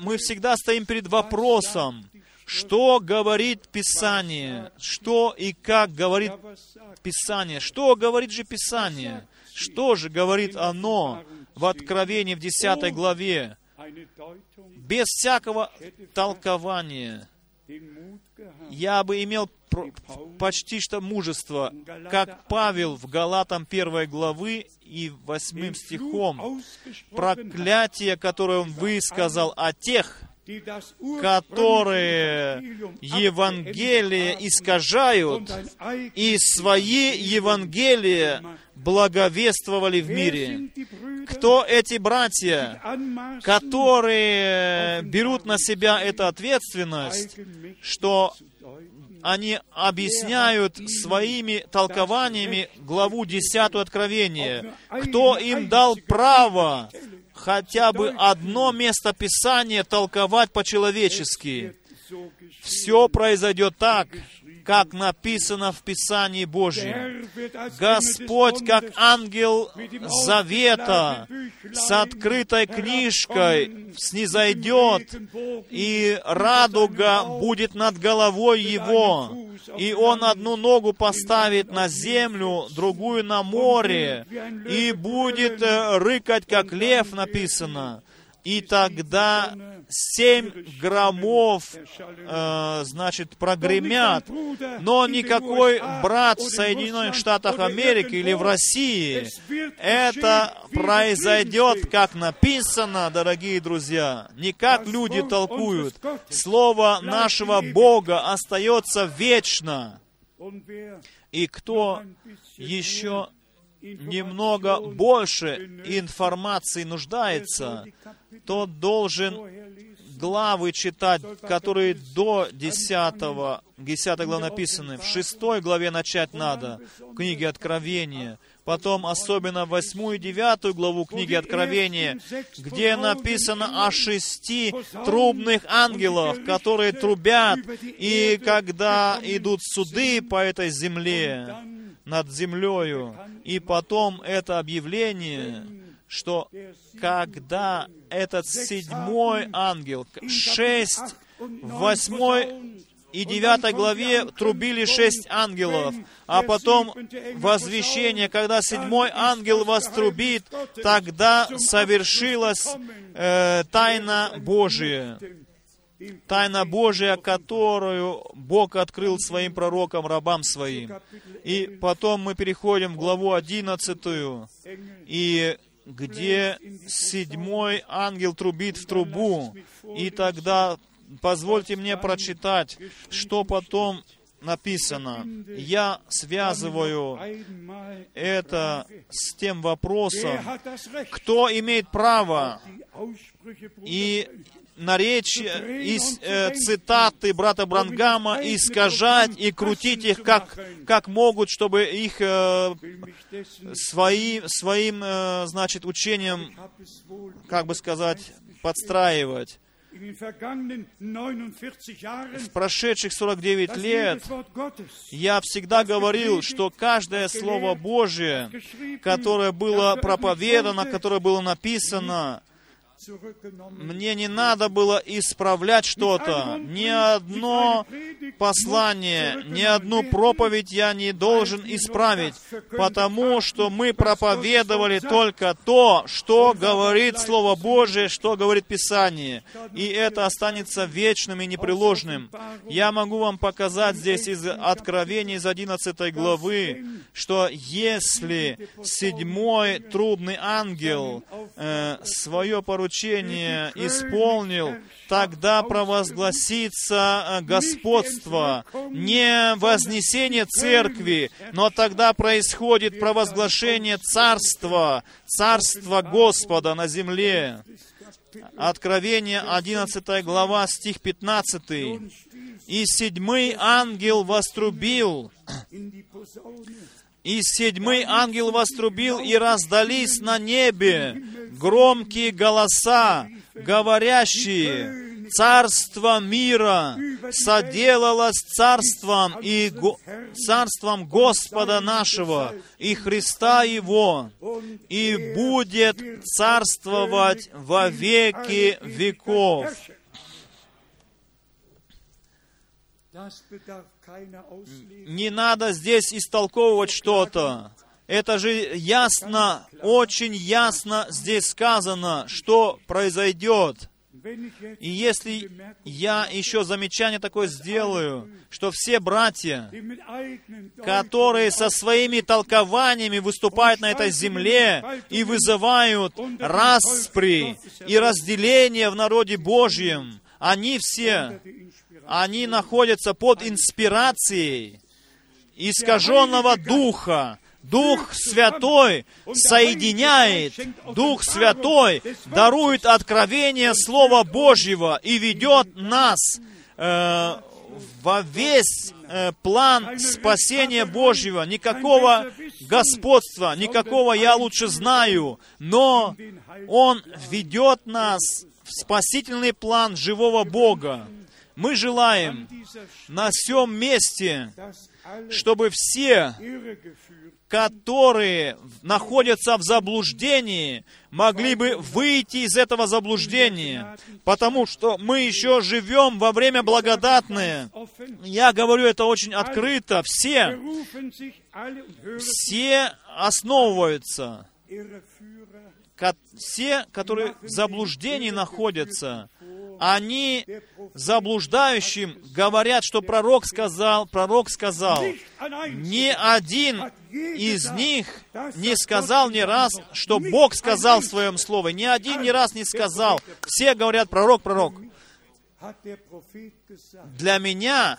мы всегда стоим перед вопросом, что говорит Писание, что и как говорит Писание, что говорит же Писание, что же говорит оно в Откровении в 10 главе, без всякого толкования. Я бы имел почти что мужество, как Павел в Галатам 1 главы и 8 стихом, проклятие, которое он высказал о тех, которые Евангелие искажают и свои Евангелия благовествовали в мире. Кто эти братья, которые берут на себя эту ответственность, что они объясняют своими толкованиями главу 10 Откровения. Кто им дал право хотя бы одно место Писания толковать по-человечески? Все произойдет так, как написано в Писании Божьем. Господь, как ангел завета, с открытой книжкой снизойдет, и радуга будет над головой его, и он одну ногу поставит на землю, другую на море, и будет э, рыкать, как лев, написано и тогда семь громов, э, значит, прогремят. Но никакой брат в Соединенных Штатах Америки или в России, это произойдет, как написано, дорогие друзья, не как люди толкуют. Слово нашего Бога остается вечно. И кто еще немного больше информации нуждается, то должен главы читать, которые до 10, 10 главы написаны. В 6 главе начать надо, в книге Откровения. Потом особенно 8 и 9 главу книги Откровения, где написано о шести трубных ангелах, которые трубят, и когда идут суды по этой земле, над землею. И потом это объявление, что когда этот седьмой ангел, шесть, восьмой и девятой главе трубили шесть ангелов, а потом возвещение, когда седьмой ангел вострубит, тогда совершилась э, тайна Божия. Тайна Божия, которую Бог открыл своим пророкам, рабам своим. И потом мы переходим в главу одиннадцатую, и где седьмой ангел трубит в трубу, и тогда позвольте мне прочитать, что потом написано. Я связываю это с тем вопросом, кто имеет право и наречия, и э, цитаты брата Брангама искажать и крутить их как, как могут, чтобы их э, своим, своим э, значит, учением, как бы сказать, подстраивать. В прошедших 49 лет я всегда говорил, что каждое Слово Божие, которое было проповедано, которое было написано, мне не надо было исправлять что-то. Ни одно послание, ни одну проповедь я не должен исправить, потому что мы проповедовали только то, что говорит Слово Божие, что говорит Писание. И это останется вечным и непреложным. Я могу вам показать здесь из Откровения, из 11 главы, что если седьмой трубный ангел э, свое поручение поручение исполнил, тогда провозгласится э, господство, не вознесение церкви, но тогда происходит провозглашение царства, царства Господа на земле. Откровение 11 глава, стих 15. «И седьмый ангел вострубил, и седьмой ангел вострубил, и раздались на небе громкие голоса, говорящие, «Царство мира соделалось царством и го, царством Господа нашего и Христа Его, и будет царствовать во веки веков». Не надо здесь истолковывать что-то. Это же ясно, очень ясно здесь сказано, что произойдет. И если я еще замечание такое сделаю, что все братья, которые со своими толкованиями выступают на этой земле и вызывают распри и разделение в народе Божьем, они все они находятся под инспирацией искаженного духа. Дух Святой соединяет, Дух Святой дарует откровение Слова Божьего и ведет нас э, во весь э, план спасения Божьего. Никакого господства, никакого «я лучше знаю», но Он ведет нас в спасительный план живого Бога. Мы желаем на всем месте, чтобы все, которые находятся в заблуждении, могли бы выйти из этого заблуждения, потому что мы еще живем во время благодатное. Я говорю это очень открыто. Все, все основываются все, которые в заблуждении находятся, они заблуждающим говорят, что пророк сказал, пророк сказал. Ни один из них не сказал ни раз, что Бог сказал в своем слове. Ни один ни раз не сказал. Все говорят, пророк, пророк. Для меня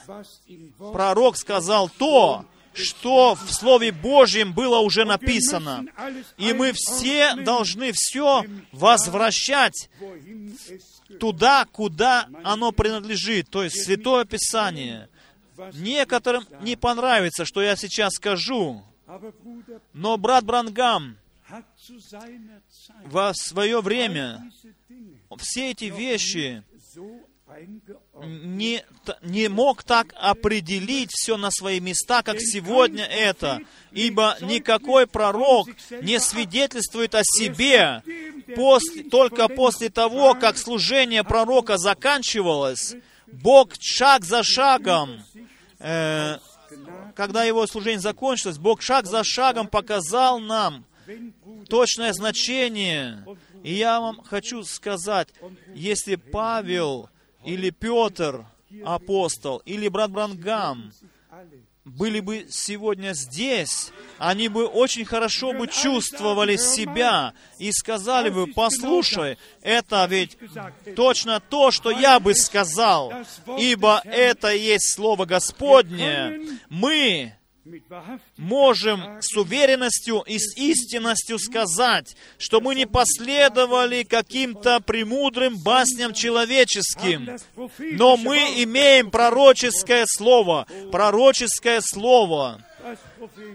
пророк сказал то, что в Слове Божьем было уже написано. И мы все должны все возвращать туда, куда оно принадлежит, то есть Святое Писание. Некоторым не понравится, что я сейчас скажу, но брат Брангам во свое время все эти вещи не, не мог так определить все на свои места, как сегодня это. Ибо никакой пророк не свидетельствует о себе после, только после того, как служение пророка заканчивалось. Бог шаг за шагом, э, когда его служение закончилось, Бог шаг за шагом показал нам точное значение. И я вам хочу сказать, если Павел или Петр, апостол, или брат Брангам, были бы сегодня здесь, они бы очень хорошо бы чувствовали себя и сказали бы, послушай, это ведь точно то, что я бы сказал, ибо это есть Слово Господне. Мы можем с уверенностью и с истинностью сказать, что мы не последовали каким-то премудрым басням человеческим, но мы имеем пророческое слово, пророческое слово.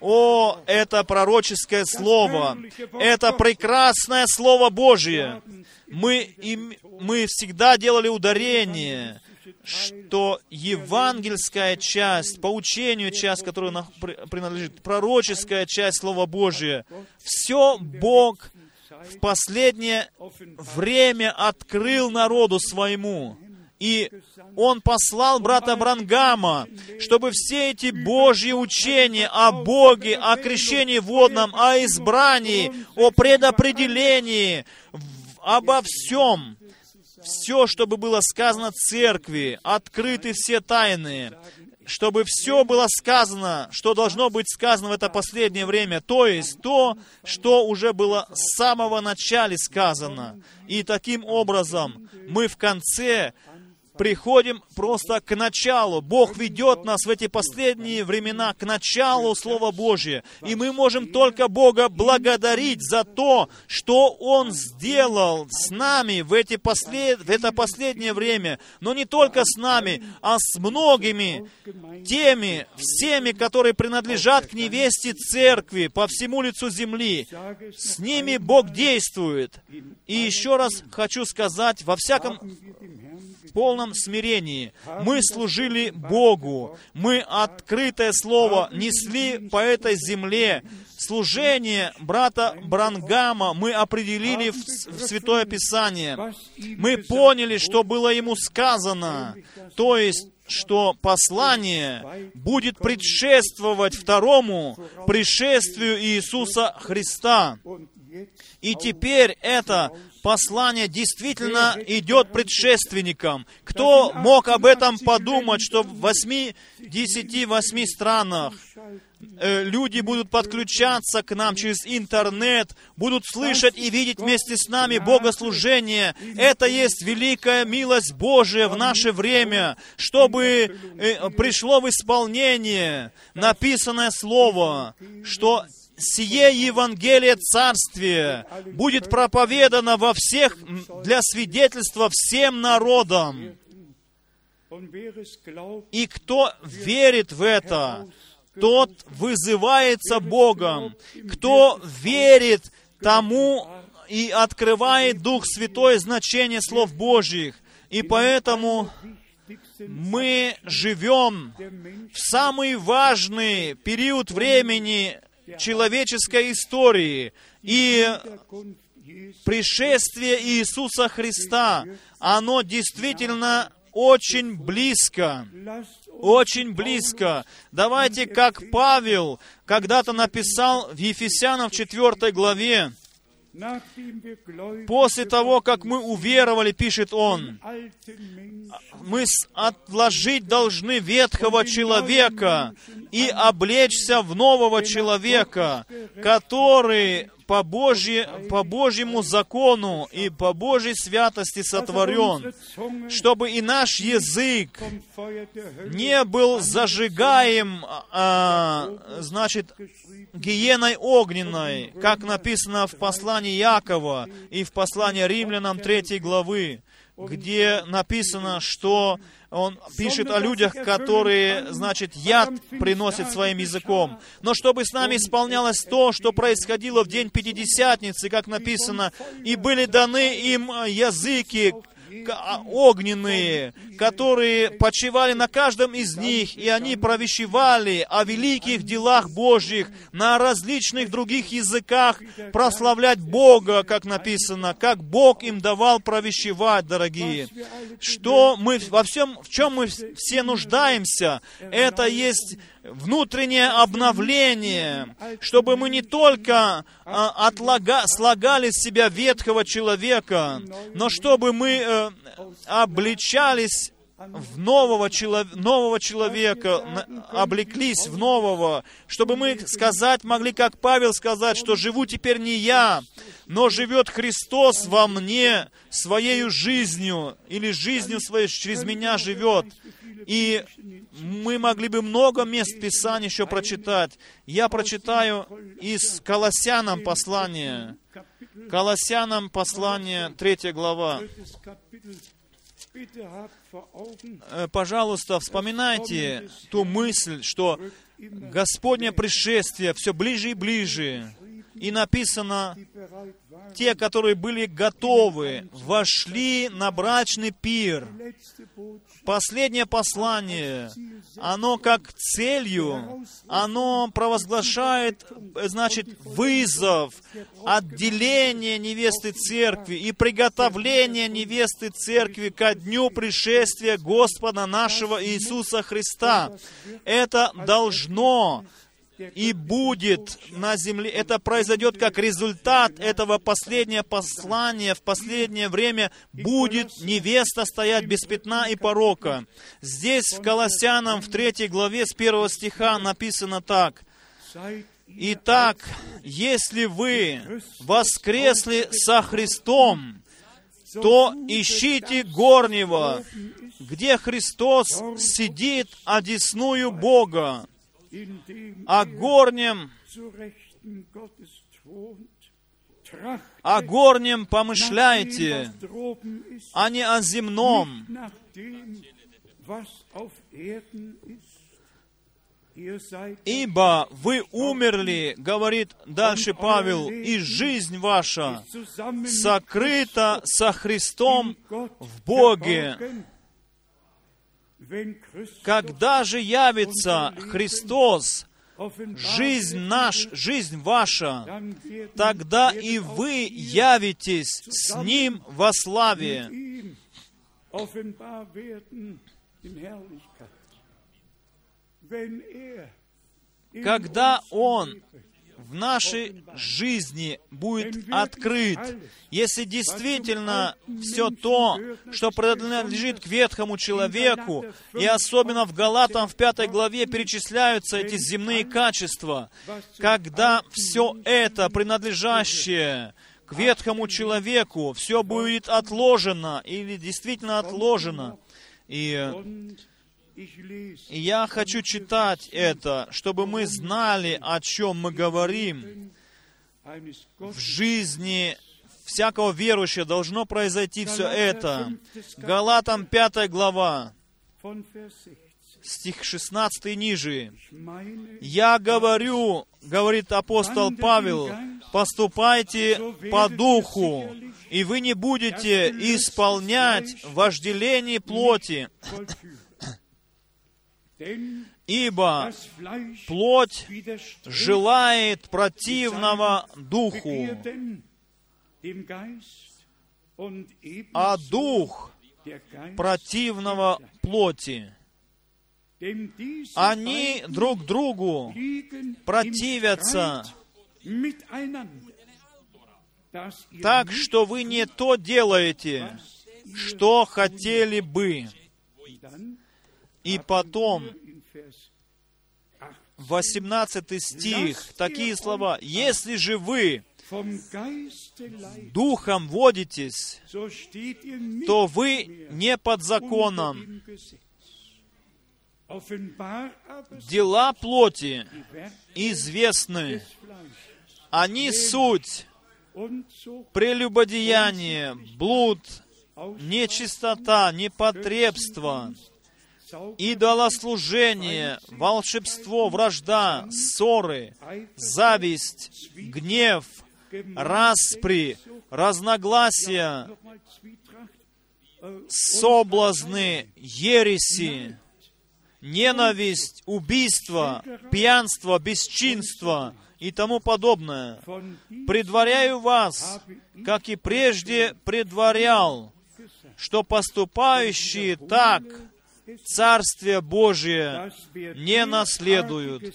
О, это пророческое слово, это прекрасное Слово Божье. Мы, им, мы всегда делали ударение что евангельская часть, по учению часть, которая принадлежит, пророческая часть Слова Божия, все Бог в последнее время открыл народу своему. И он послал брата Брангама, чтобы все эти Божьи учения о Боге, о крещении водном, о избрании, о предопределении, обо всем, все, чтобы было сказано церкви, открыты все тайны, чтобы все было сказано, что должно быть сказано в это последнее время, то есть то, что уже было с самого начала сказано. И таким образом мы в конце приходим просто к началу. Бог ведет нас в эти последние времена к началу Слова Божия. И мы можем только Бога благодарить за то, что Он сделал с нами в, эти послед... в это последнее время. Но не только с нами, а с многими теми, всеми, которые принадлежат к невесте церкви по всему лицу земли. С ними Бог действует. И еще раз хочу сказать, во всяком полном смирении. Мы служили Богу. Мы открытое слово несли по этой земле. Служение брата Брангама мы определили в, в Святое Писание. Мы поняли, что было ему сказано. То есть, что послание будет предшествовать второму пришествию Иисуса Христа. И теперь это послание действительно идет предшественником. Кто мог об этом подумать, что в 88 странах э, люди будут подключаться к нам через интернет, будут слышать и видеть вместе с нами богослужение. Это есть великая милость Божия в наше время, чтобы э, пришло в исполнение написанное слово, что сие Евангелие Царствия будет проповедано во всех, для свидетельства всем народам. И кто верит в это, тот вызывается Богом. Кто верит тому и открывает Дух Святой значение слов Божьих. И поэтому мы живем в самый важный период времени человеческой истории. И пришествие Иисуса Христа, оно действительно очень близко. Очень близко. Давайте, как Павел когда-то написал в Ефесянам в 4 главе, После того, как мы уверовали, пишет он, мы отложить должны ветхого человека и облечься в нового человека, который по, Божье, по Божьему закону и по Божьей святости сотворен, чтобы и наш язык не был зажигаем, а, значит, гиеной огненной, как написано в послании Якова и в послании римлянам 3 главы, где написано, что он пишет о людях, которые, значит, яд приносят своим языком. Но чтобы с нами исполнялось то, что происходило в день Пятидесятницы, как написано, и были даны им языки, а, огненные, которые почивали на каждом из них, и они провещевали о великих делах Божьих на различных других языках, прославлять Бога, как написано, как Бог им давал провещевать, дорогие. Что мы во всем, в чем мы все нуждаемся, это есть внутреннее обновление, чтобы мы не только а, отлага, слагали с себя ветхого человека, но чтобы мы э, обличались в нового, челов... нового человека, облеклись в нового, чтобы мы сказать могли, как Павел сказать, что живу теперь не я, но живет Христос во мне своей жизнью, или жизнью своей через меня живет. И мы могли бы много мест Писания еще прочитать. Я прочитаю из Колоссянам послание. Колоссянам послание, 3 глава. Э, пожалуйста, вспоминайте ту мысль, что Господне пришествие все ближе и ближе. И написано, те, которые были готовы, вошли на брачный пир. Последнее послание, оно как целью, оно провозглашает, значит, вызов, отделение невесты церкви и приготовление невесты церкви ко дню пришествия Господа нашего Иисуса Христа. Это должно и будет на земле. Это произойдет как результат этого последнего послания. В последнее время будет невеста стоять без пятна и порока. Здесь в Колоссянам в третьей главе с первого стиха написано так. Итак, если вы воскресли со Христом, то ищите горнего, где Христос сидит одесную Бога о горнем, о горнем помышляйте, а не о земном. Ибо вы умерли, говорит дальше Павел, и жизнь ваша сокрыта со Христом в Боге. Когда же явится Христос, жизнь наш, жизнь ваша, тогда и вы явитесь с Ним во славе. Когда Он в нашей жизни будет открыт, если действительно все то, что принадлежит к ветхому человеку, и особенно в Галатам в пятой главе перечисляются эти земные качества, когда все это принадлежащее к ветхому человеку, все будет отложено или действительно отложено, и я хочу читать это, чтобы мы знали, о чем мы говорим. В жизни всякого верующего должно произойти все это. Галатам 5 глава, стих 16 и ниже. «Я говорю, — говорит апостол Павел, — поступайте по духу, и вы не будете исполнять вожделение плоти, Ибо плоть желает противного духу, а дух противного плоти. Они друг другу противятся, так что вы не то делаете, что хотели бы. И потом, 18 стих, такие слова. «Если же вы духом водитесь, то вы не под законом. Дела плоти известны. Они суть прелюбодеяние, блуд, нечистота, непотребство, идолослужение, волшебство, вражда, ссоры, зависть, гнев, распри, разногласия, соблазны, ереси, ненависть, убийство, пьянство, бесчинство и тому подобное. Предваряю вас, как и прежде предварял, что поступающие так Царствие Божие не наследуют.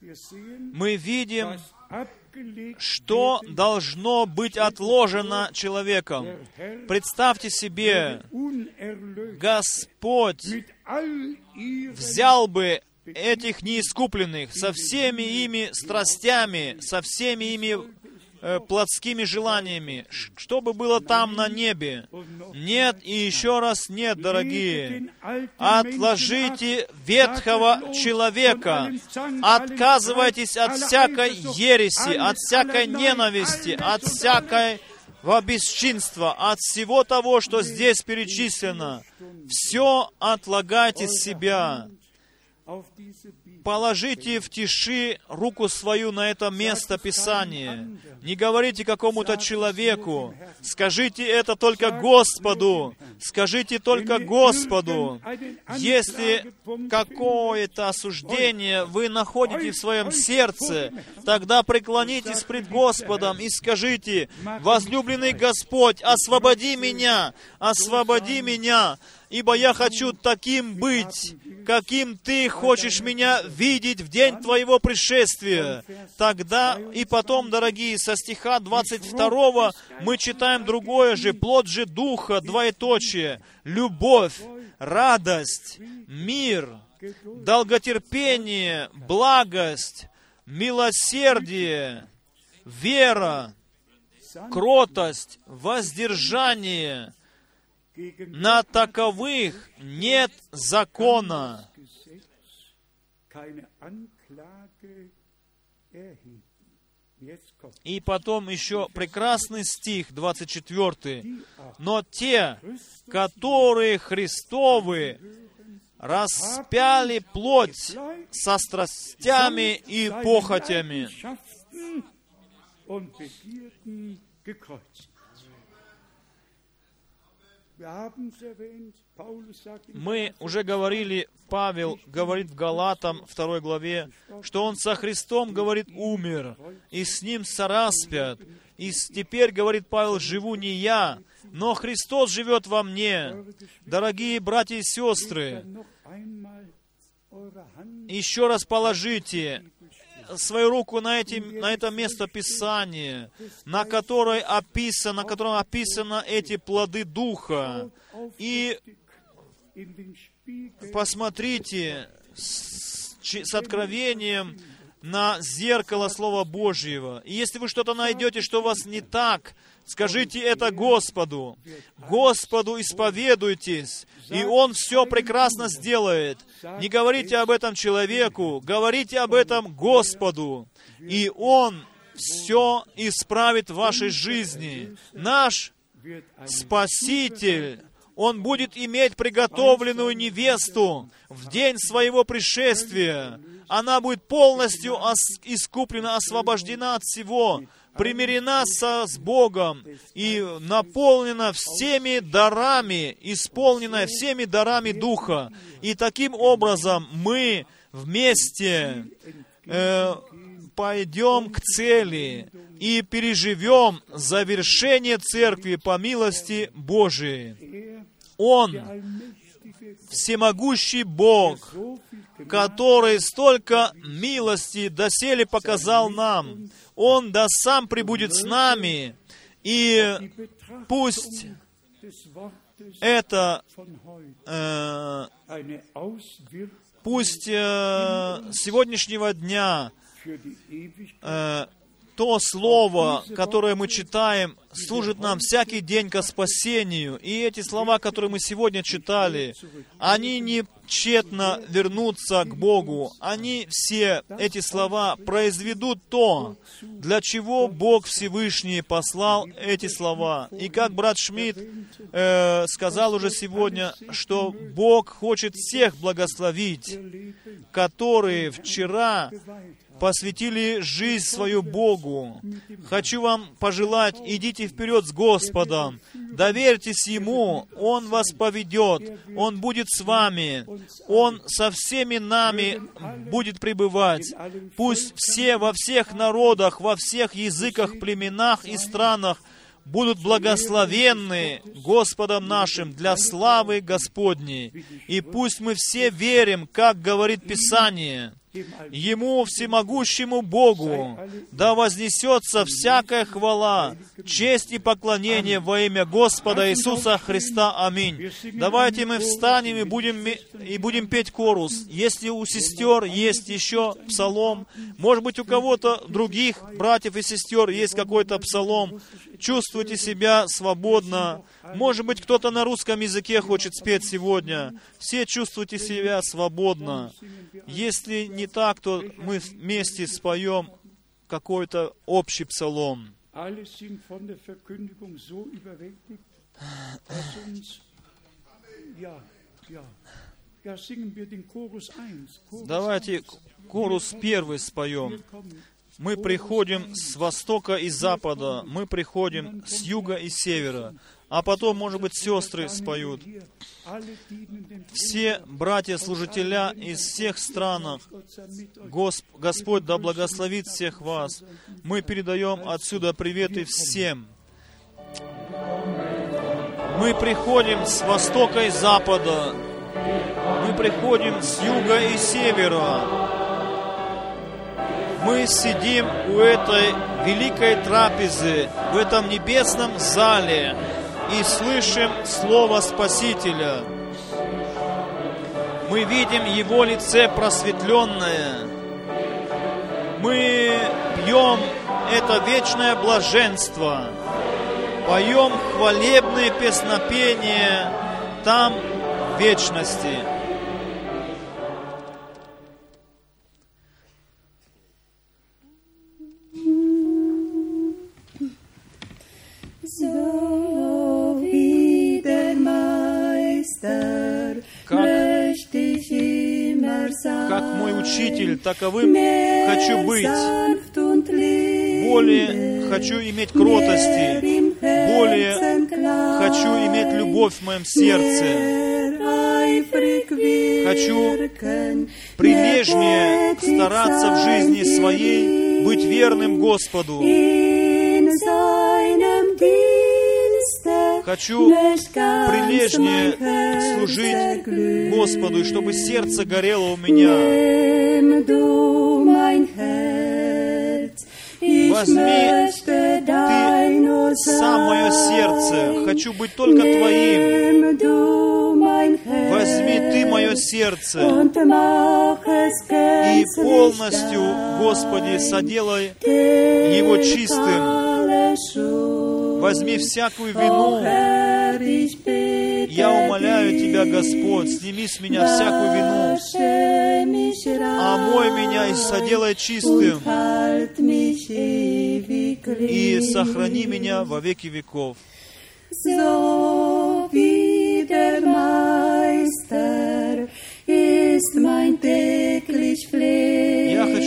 Мы видим, что должно быть отложено человеком. Представьте себе, Господь взял бы этих неискупленных со всеми ими страстями, со всеми ими плотскими желаниями, что бы было там на небе. Нет и еще раз нет, дорогие. Отложите ветхого человека. Отказывайтесь от всякой ереси, от всякой ненависти, от всякой во бесчинство, от всего того, что здесь перечислено. Все отлагайте с себя положите в тиши руку свою на это место Писания. Не говорите какому-то человеку. Скажите это только Господу. Скажите только Господу. Если какое-то осуждение вы находите в своем сердце, тогда преклонитесь пред Господом и скажите, «Возлюбленный Господь, освободи меня, освободи меня, ибо я хочу таким быть, каким Ты хочешь меня видеть в день Твоего пришествия. Тогда и потом, дорогие, со стиха 22 мы читаем другое же, плод же Духа, двоеточие, любовь, радость, мир, долготерпение, благость, милосердие, вера, кротость, воздержание. На таковых нет закона. И потом еще прекрасный стих, 24. «Но те, которые Христовы, распяли плоть со страстями и похотями». Мы уже говорили, Павел говорит в Галатам 2 главе, что он со Христом, говорит, умер, и с ним сораспят. И теперь, говорит Павел, живу не я, но Христос живет во мне. Дорогие братья и сестры, еще раз положите свою руку на, эти, на это место Писания, на, которой описано, на котором описаны эти плоды Духа. И посмотрите с, с откровением на зеркало Слова Божьего. И если вы что-то найдете, что у вас не так, скажите это Господу. Господу исповедуйтесь, и Он все прекрасно сделает. Не говорите об этом человеку, говорите об этом Господу, и Он все исправит в вашей жизни. Наш Спаситель, Он будет иметь приготовленную невесту в день своего пришествия. Она будет полностью искуплена, освобождена от всего, примирена со, с Богом и наполнена всеми дарами, исполнена всеми дарами Духа. И таким образом мы вместе э, пойдем к цели и переживем завершение церкви по милости Божией. Он, всемогущий Бог, который столько милости доселе показал нам, Он да сам прибудет с нами, и пусть это э, пусть э, сегодняшнего дня э, то слово, которое мы читаем, служит нам всякий день ко спасению. И эти слова, которые мы сегодня читали, они не тщетно вернутся к Богу. Они все, эти слова, произведут то, для чего Бог Всевышний послал эти слова. И как брат Шмидт э, сказал уже сегодня, что Бог хочет всех благословить, которые вчера посвятили жизнь свою Богу. Хочу вам пожелать, идите вперед с Господом, доверьтесь Ему, Он вас поведет, Он будет с вами, Он со всеми нами будет пребывать. Пусть все во всех народах, во всех языках, племенах и странах будут благословенны Господом нашим для славы Господней. И пусть мы все верим, как говорит Писание, Ему, всемогущему Богу, да вознесется всякая хвала, честь и поклонение во имя Господа Иисуса Христа. Аминь. Давайте мы встанем и будем, и будем петь корус. Если у сестер есть еще псалом, может быть, у кого-то других братьев и сестер есть какой-то псалом, чувствуйте себя свободно. Может быть, кто-то на русском языке хочет спеть сегодня. Все чувствуйте себя свободно. Если не так, то мы вместе споем какой-то общий псалом. Давайте корус первый споем. Мы приходим с востока и запада, мы приходим с юга и севера, а потом, может быть, сестры споют. Все братья-служителя из всех стран, Госп, Господь да благословит всех вас. Мы передаем отсюда приветы всем. Мы приходим с востока и запада, мы приходим с юга и севера, мы сидим у этой великой трапезы, в этом небесном зале, и слышим Слово Спасителя. Мы видим Его лице просветленное. Мы пьем это вечное блаженство, поем хвалебные песнопения там в вечности. Таковым хочу быть. Более хочу иметь кротости, более хочу иметь любовь в моем сердце. Хочу прилежнее стараться в жизни своей быть верным Господу. Хочу прилежнее служить Господу, и чтобы сердце горело у меня. Возьми Ты сам мое сердце. Хочу быть только Твоим. Возьми Ты мое сердце. и полностью, Господи, соделай его чистым возьми всякую вину. Я умоляю Тебя, Господь, сними с меня всякую вину, омой меня и соделай чистым, и сохрани меня во веки веков. So wie der Meister ist mein täglich Pflege.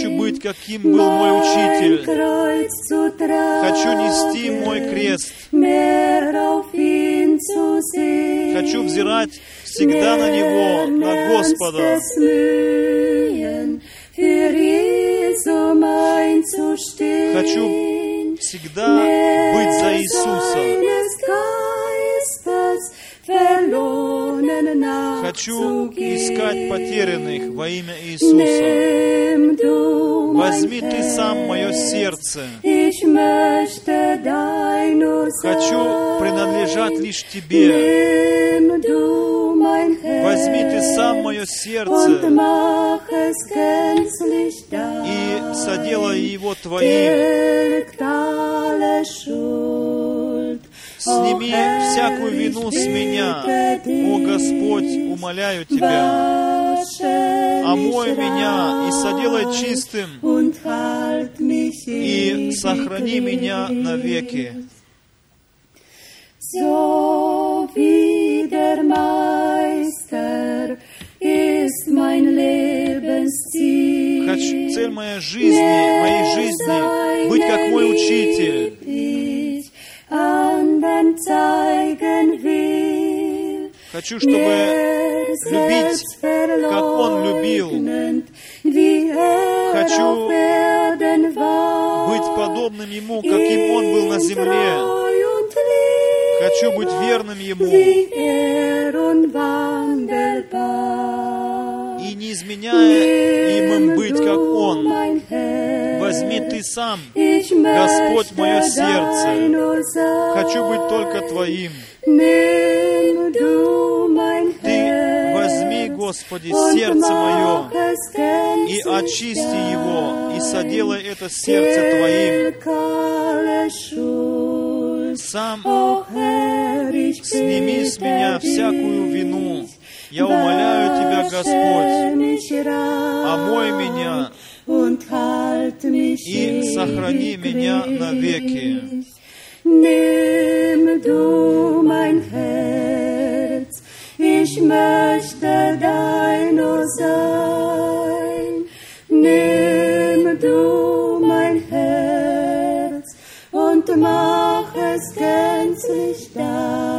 Хочу быть, каким был мой учитель. Хочу нести мой крест. Хочу взирать всегда на Него, на Господа. Хочу всегда быть за Иисуса. Хочу искать потерянных во имя Иисуса. Возьми Ты сам мое сердце. Хочу принадлежать лишь Тебе. Возьми Ты сам мое сердце и соделай его Твоим. Сними всякую вину с меня, о Господь, умоляю Тебя. Омой меня и соделай чистым, и сохрани меня навеки. So wie der Meister ist mein Lebensziel. хочу, цель моей жизни, моей жизни, быть как мой учитель. Хочу, чтобы любить, как Он любил. Хочу быть подобным Ему, каким Он был на земле. Хочу быть верным Ему не изменяя им быть, как Он. Возьми Ты сам. Господь, мое сердце. Хочу быть только Твоим. Ты возьми, Господи, сердце мое и очисти его, и соделай это сердце Твоим. Сам сними с меня всякую вину. Я умоляю Тебя, Господь, омой меня и сохрани меня навеки. Nimm du mein Herz, ich möchte dein sein. Nimm du mein Herz und mach es gänzlich dein.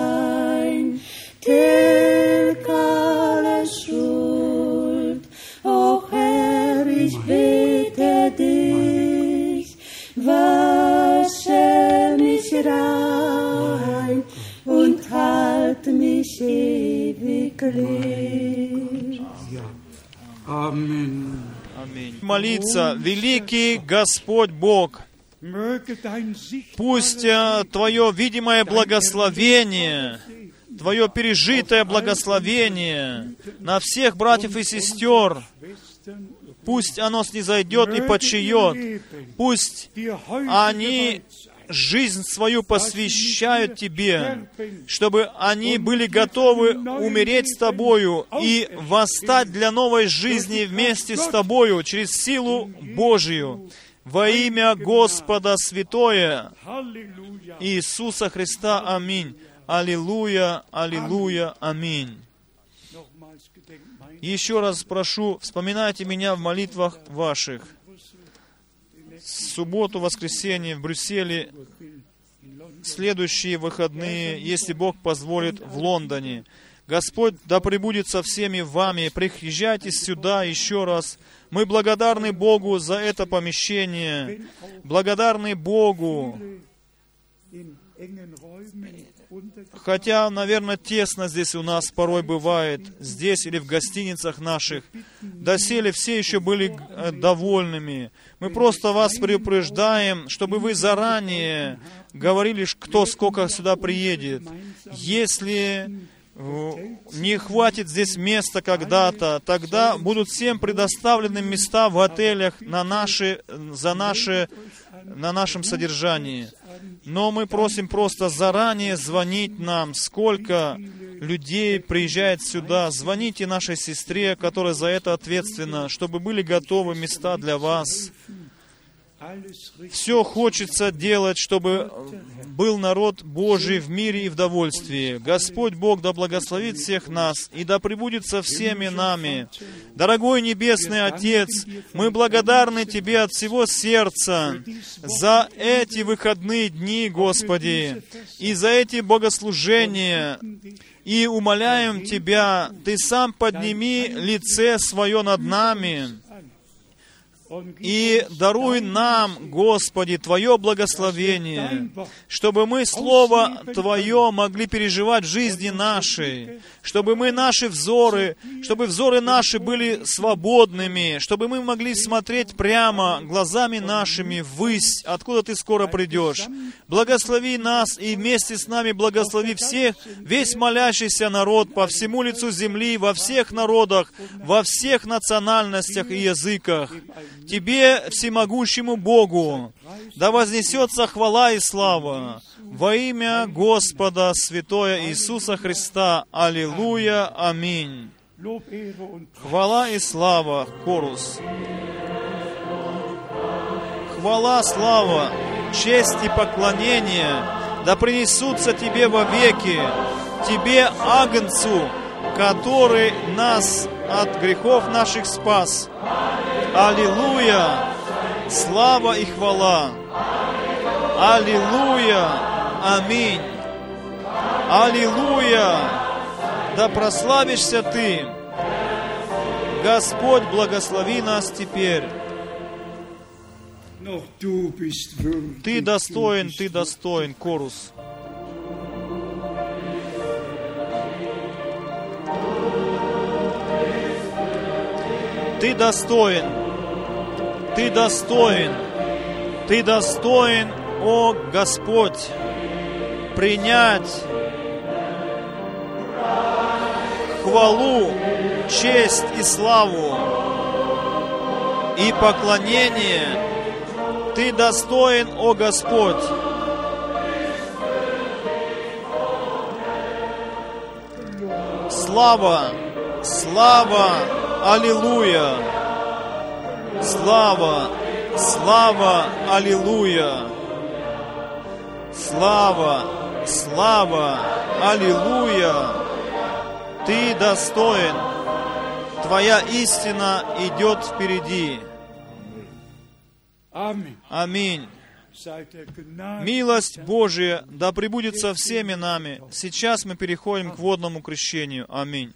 Rein und halt mich ewig lieb. Amen. Аминь. молиться, великий Господь Бог, пусть э, Твое видимое благословение, Твое пережитое благословение на всех братьев и сестер, пусть оно снизойдет и почиет, пусть они жизнь свою посвящают Тебе, чтобы они были готовы умереть с Тобою и восстать для новой жизни вместе с Тобою через силу Божию. Во имя Господа Святое. Иисуса Христа. Аминь. Аллилуйя, аллилуйя, аминь. Еще раз прошу, вспоминайте меня в молитвах ваших. Субботу, воскресенье в Брюсселе, следующие выходные, если Бог позволит, в Лондоне. Господь да пребудет со всеми вами. Приезжайте сюда еще раз. Мы благодарны Богу за это помещение. Благодарны Богу. Хотя, наверное, тесно здесь у нас порой бывает, здесь или в гостиницах наших. Доселе все еще были э, довольными. Мы просто вас предупреждаем, чтобы вы заранее говорили, кто сколько сюда приедет. Если э, не хватит здесь места когда-то, тогда будут всем предоставлены места в отелях на наши, за наши, на нашем содержании. Но мы просим просто заранее звонить нам, сколько людей приезжает сюда. Звоните нашей сестре, которая за это ответственна, чтобы были готовы места для вас. Все хочется делать, чтобы был народ Божий в мире и в довольстве. Господь Бог да благословит всех нас и да пребудет со всеми нами. Дорогой Небесный Отец, мы благодарны Тебе от всего сердца за эти выходные дни, Господи, и за эти богослужения. И умоляем Тебя, Ты сам подними лице свое над нами, и даруй нам, Господи, Твое благословение, чтобы мы Слово Твое могли переживать в жизни нашей, чтобы мы наши взоры, чтобы взоры наши были свободными, чтобы мы могли смотреть прямо глазами нашими ввысь, откуда Ты скоро придешь. Благослови нас и вместе с нами благослови всех, весь молящийся народ по всему лицу земли, во всех народах, во всех национальностях и языках. Тебе, всемогущему Богу, да вознесется хвала и слава во имя Господа Святое Иисуса Христа. Аллилуйя. Аминь. Хвала и слава, Корус. Хвала, слава, честь и поклонение да принесутся Тебе вовеки, Тебе, Агнцу, который нас от грехов наших спас. Аллилуйя! Слава и хвала! Аллилуйя! Аминь! Аллилуйя! Да прославишься Ты! Господь, благослови нас теперь! Ты достоин, ты достоин, Корус. Ты достоин, ты достоин, ты достоин, о Господь, принять хвалу, честь и славу и поклонение. Ты достоин, о Господь. Слава, слава, аллилуйя. Слава, слава, аллилуйя. Слава, слава, аллилуйя. Ты достоин. Твоя истина идет впереди. Аминь. Милость Божия да пребудет со всеми нами. Сейчас мы переходим к водному крещению. Аминь.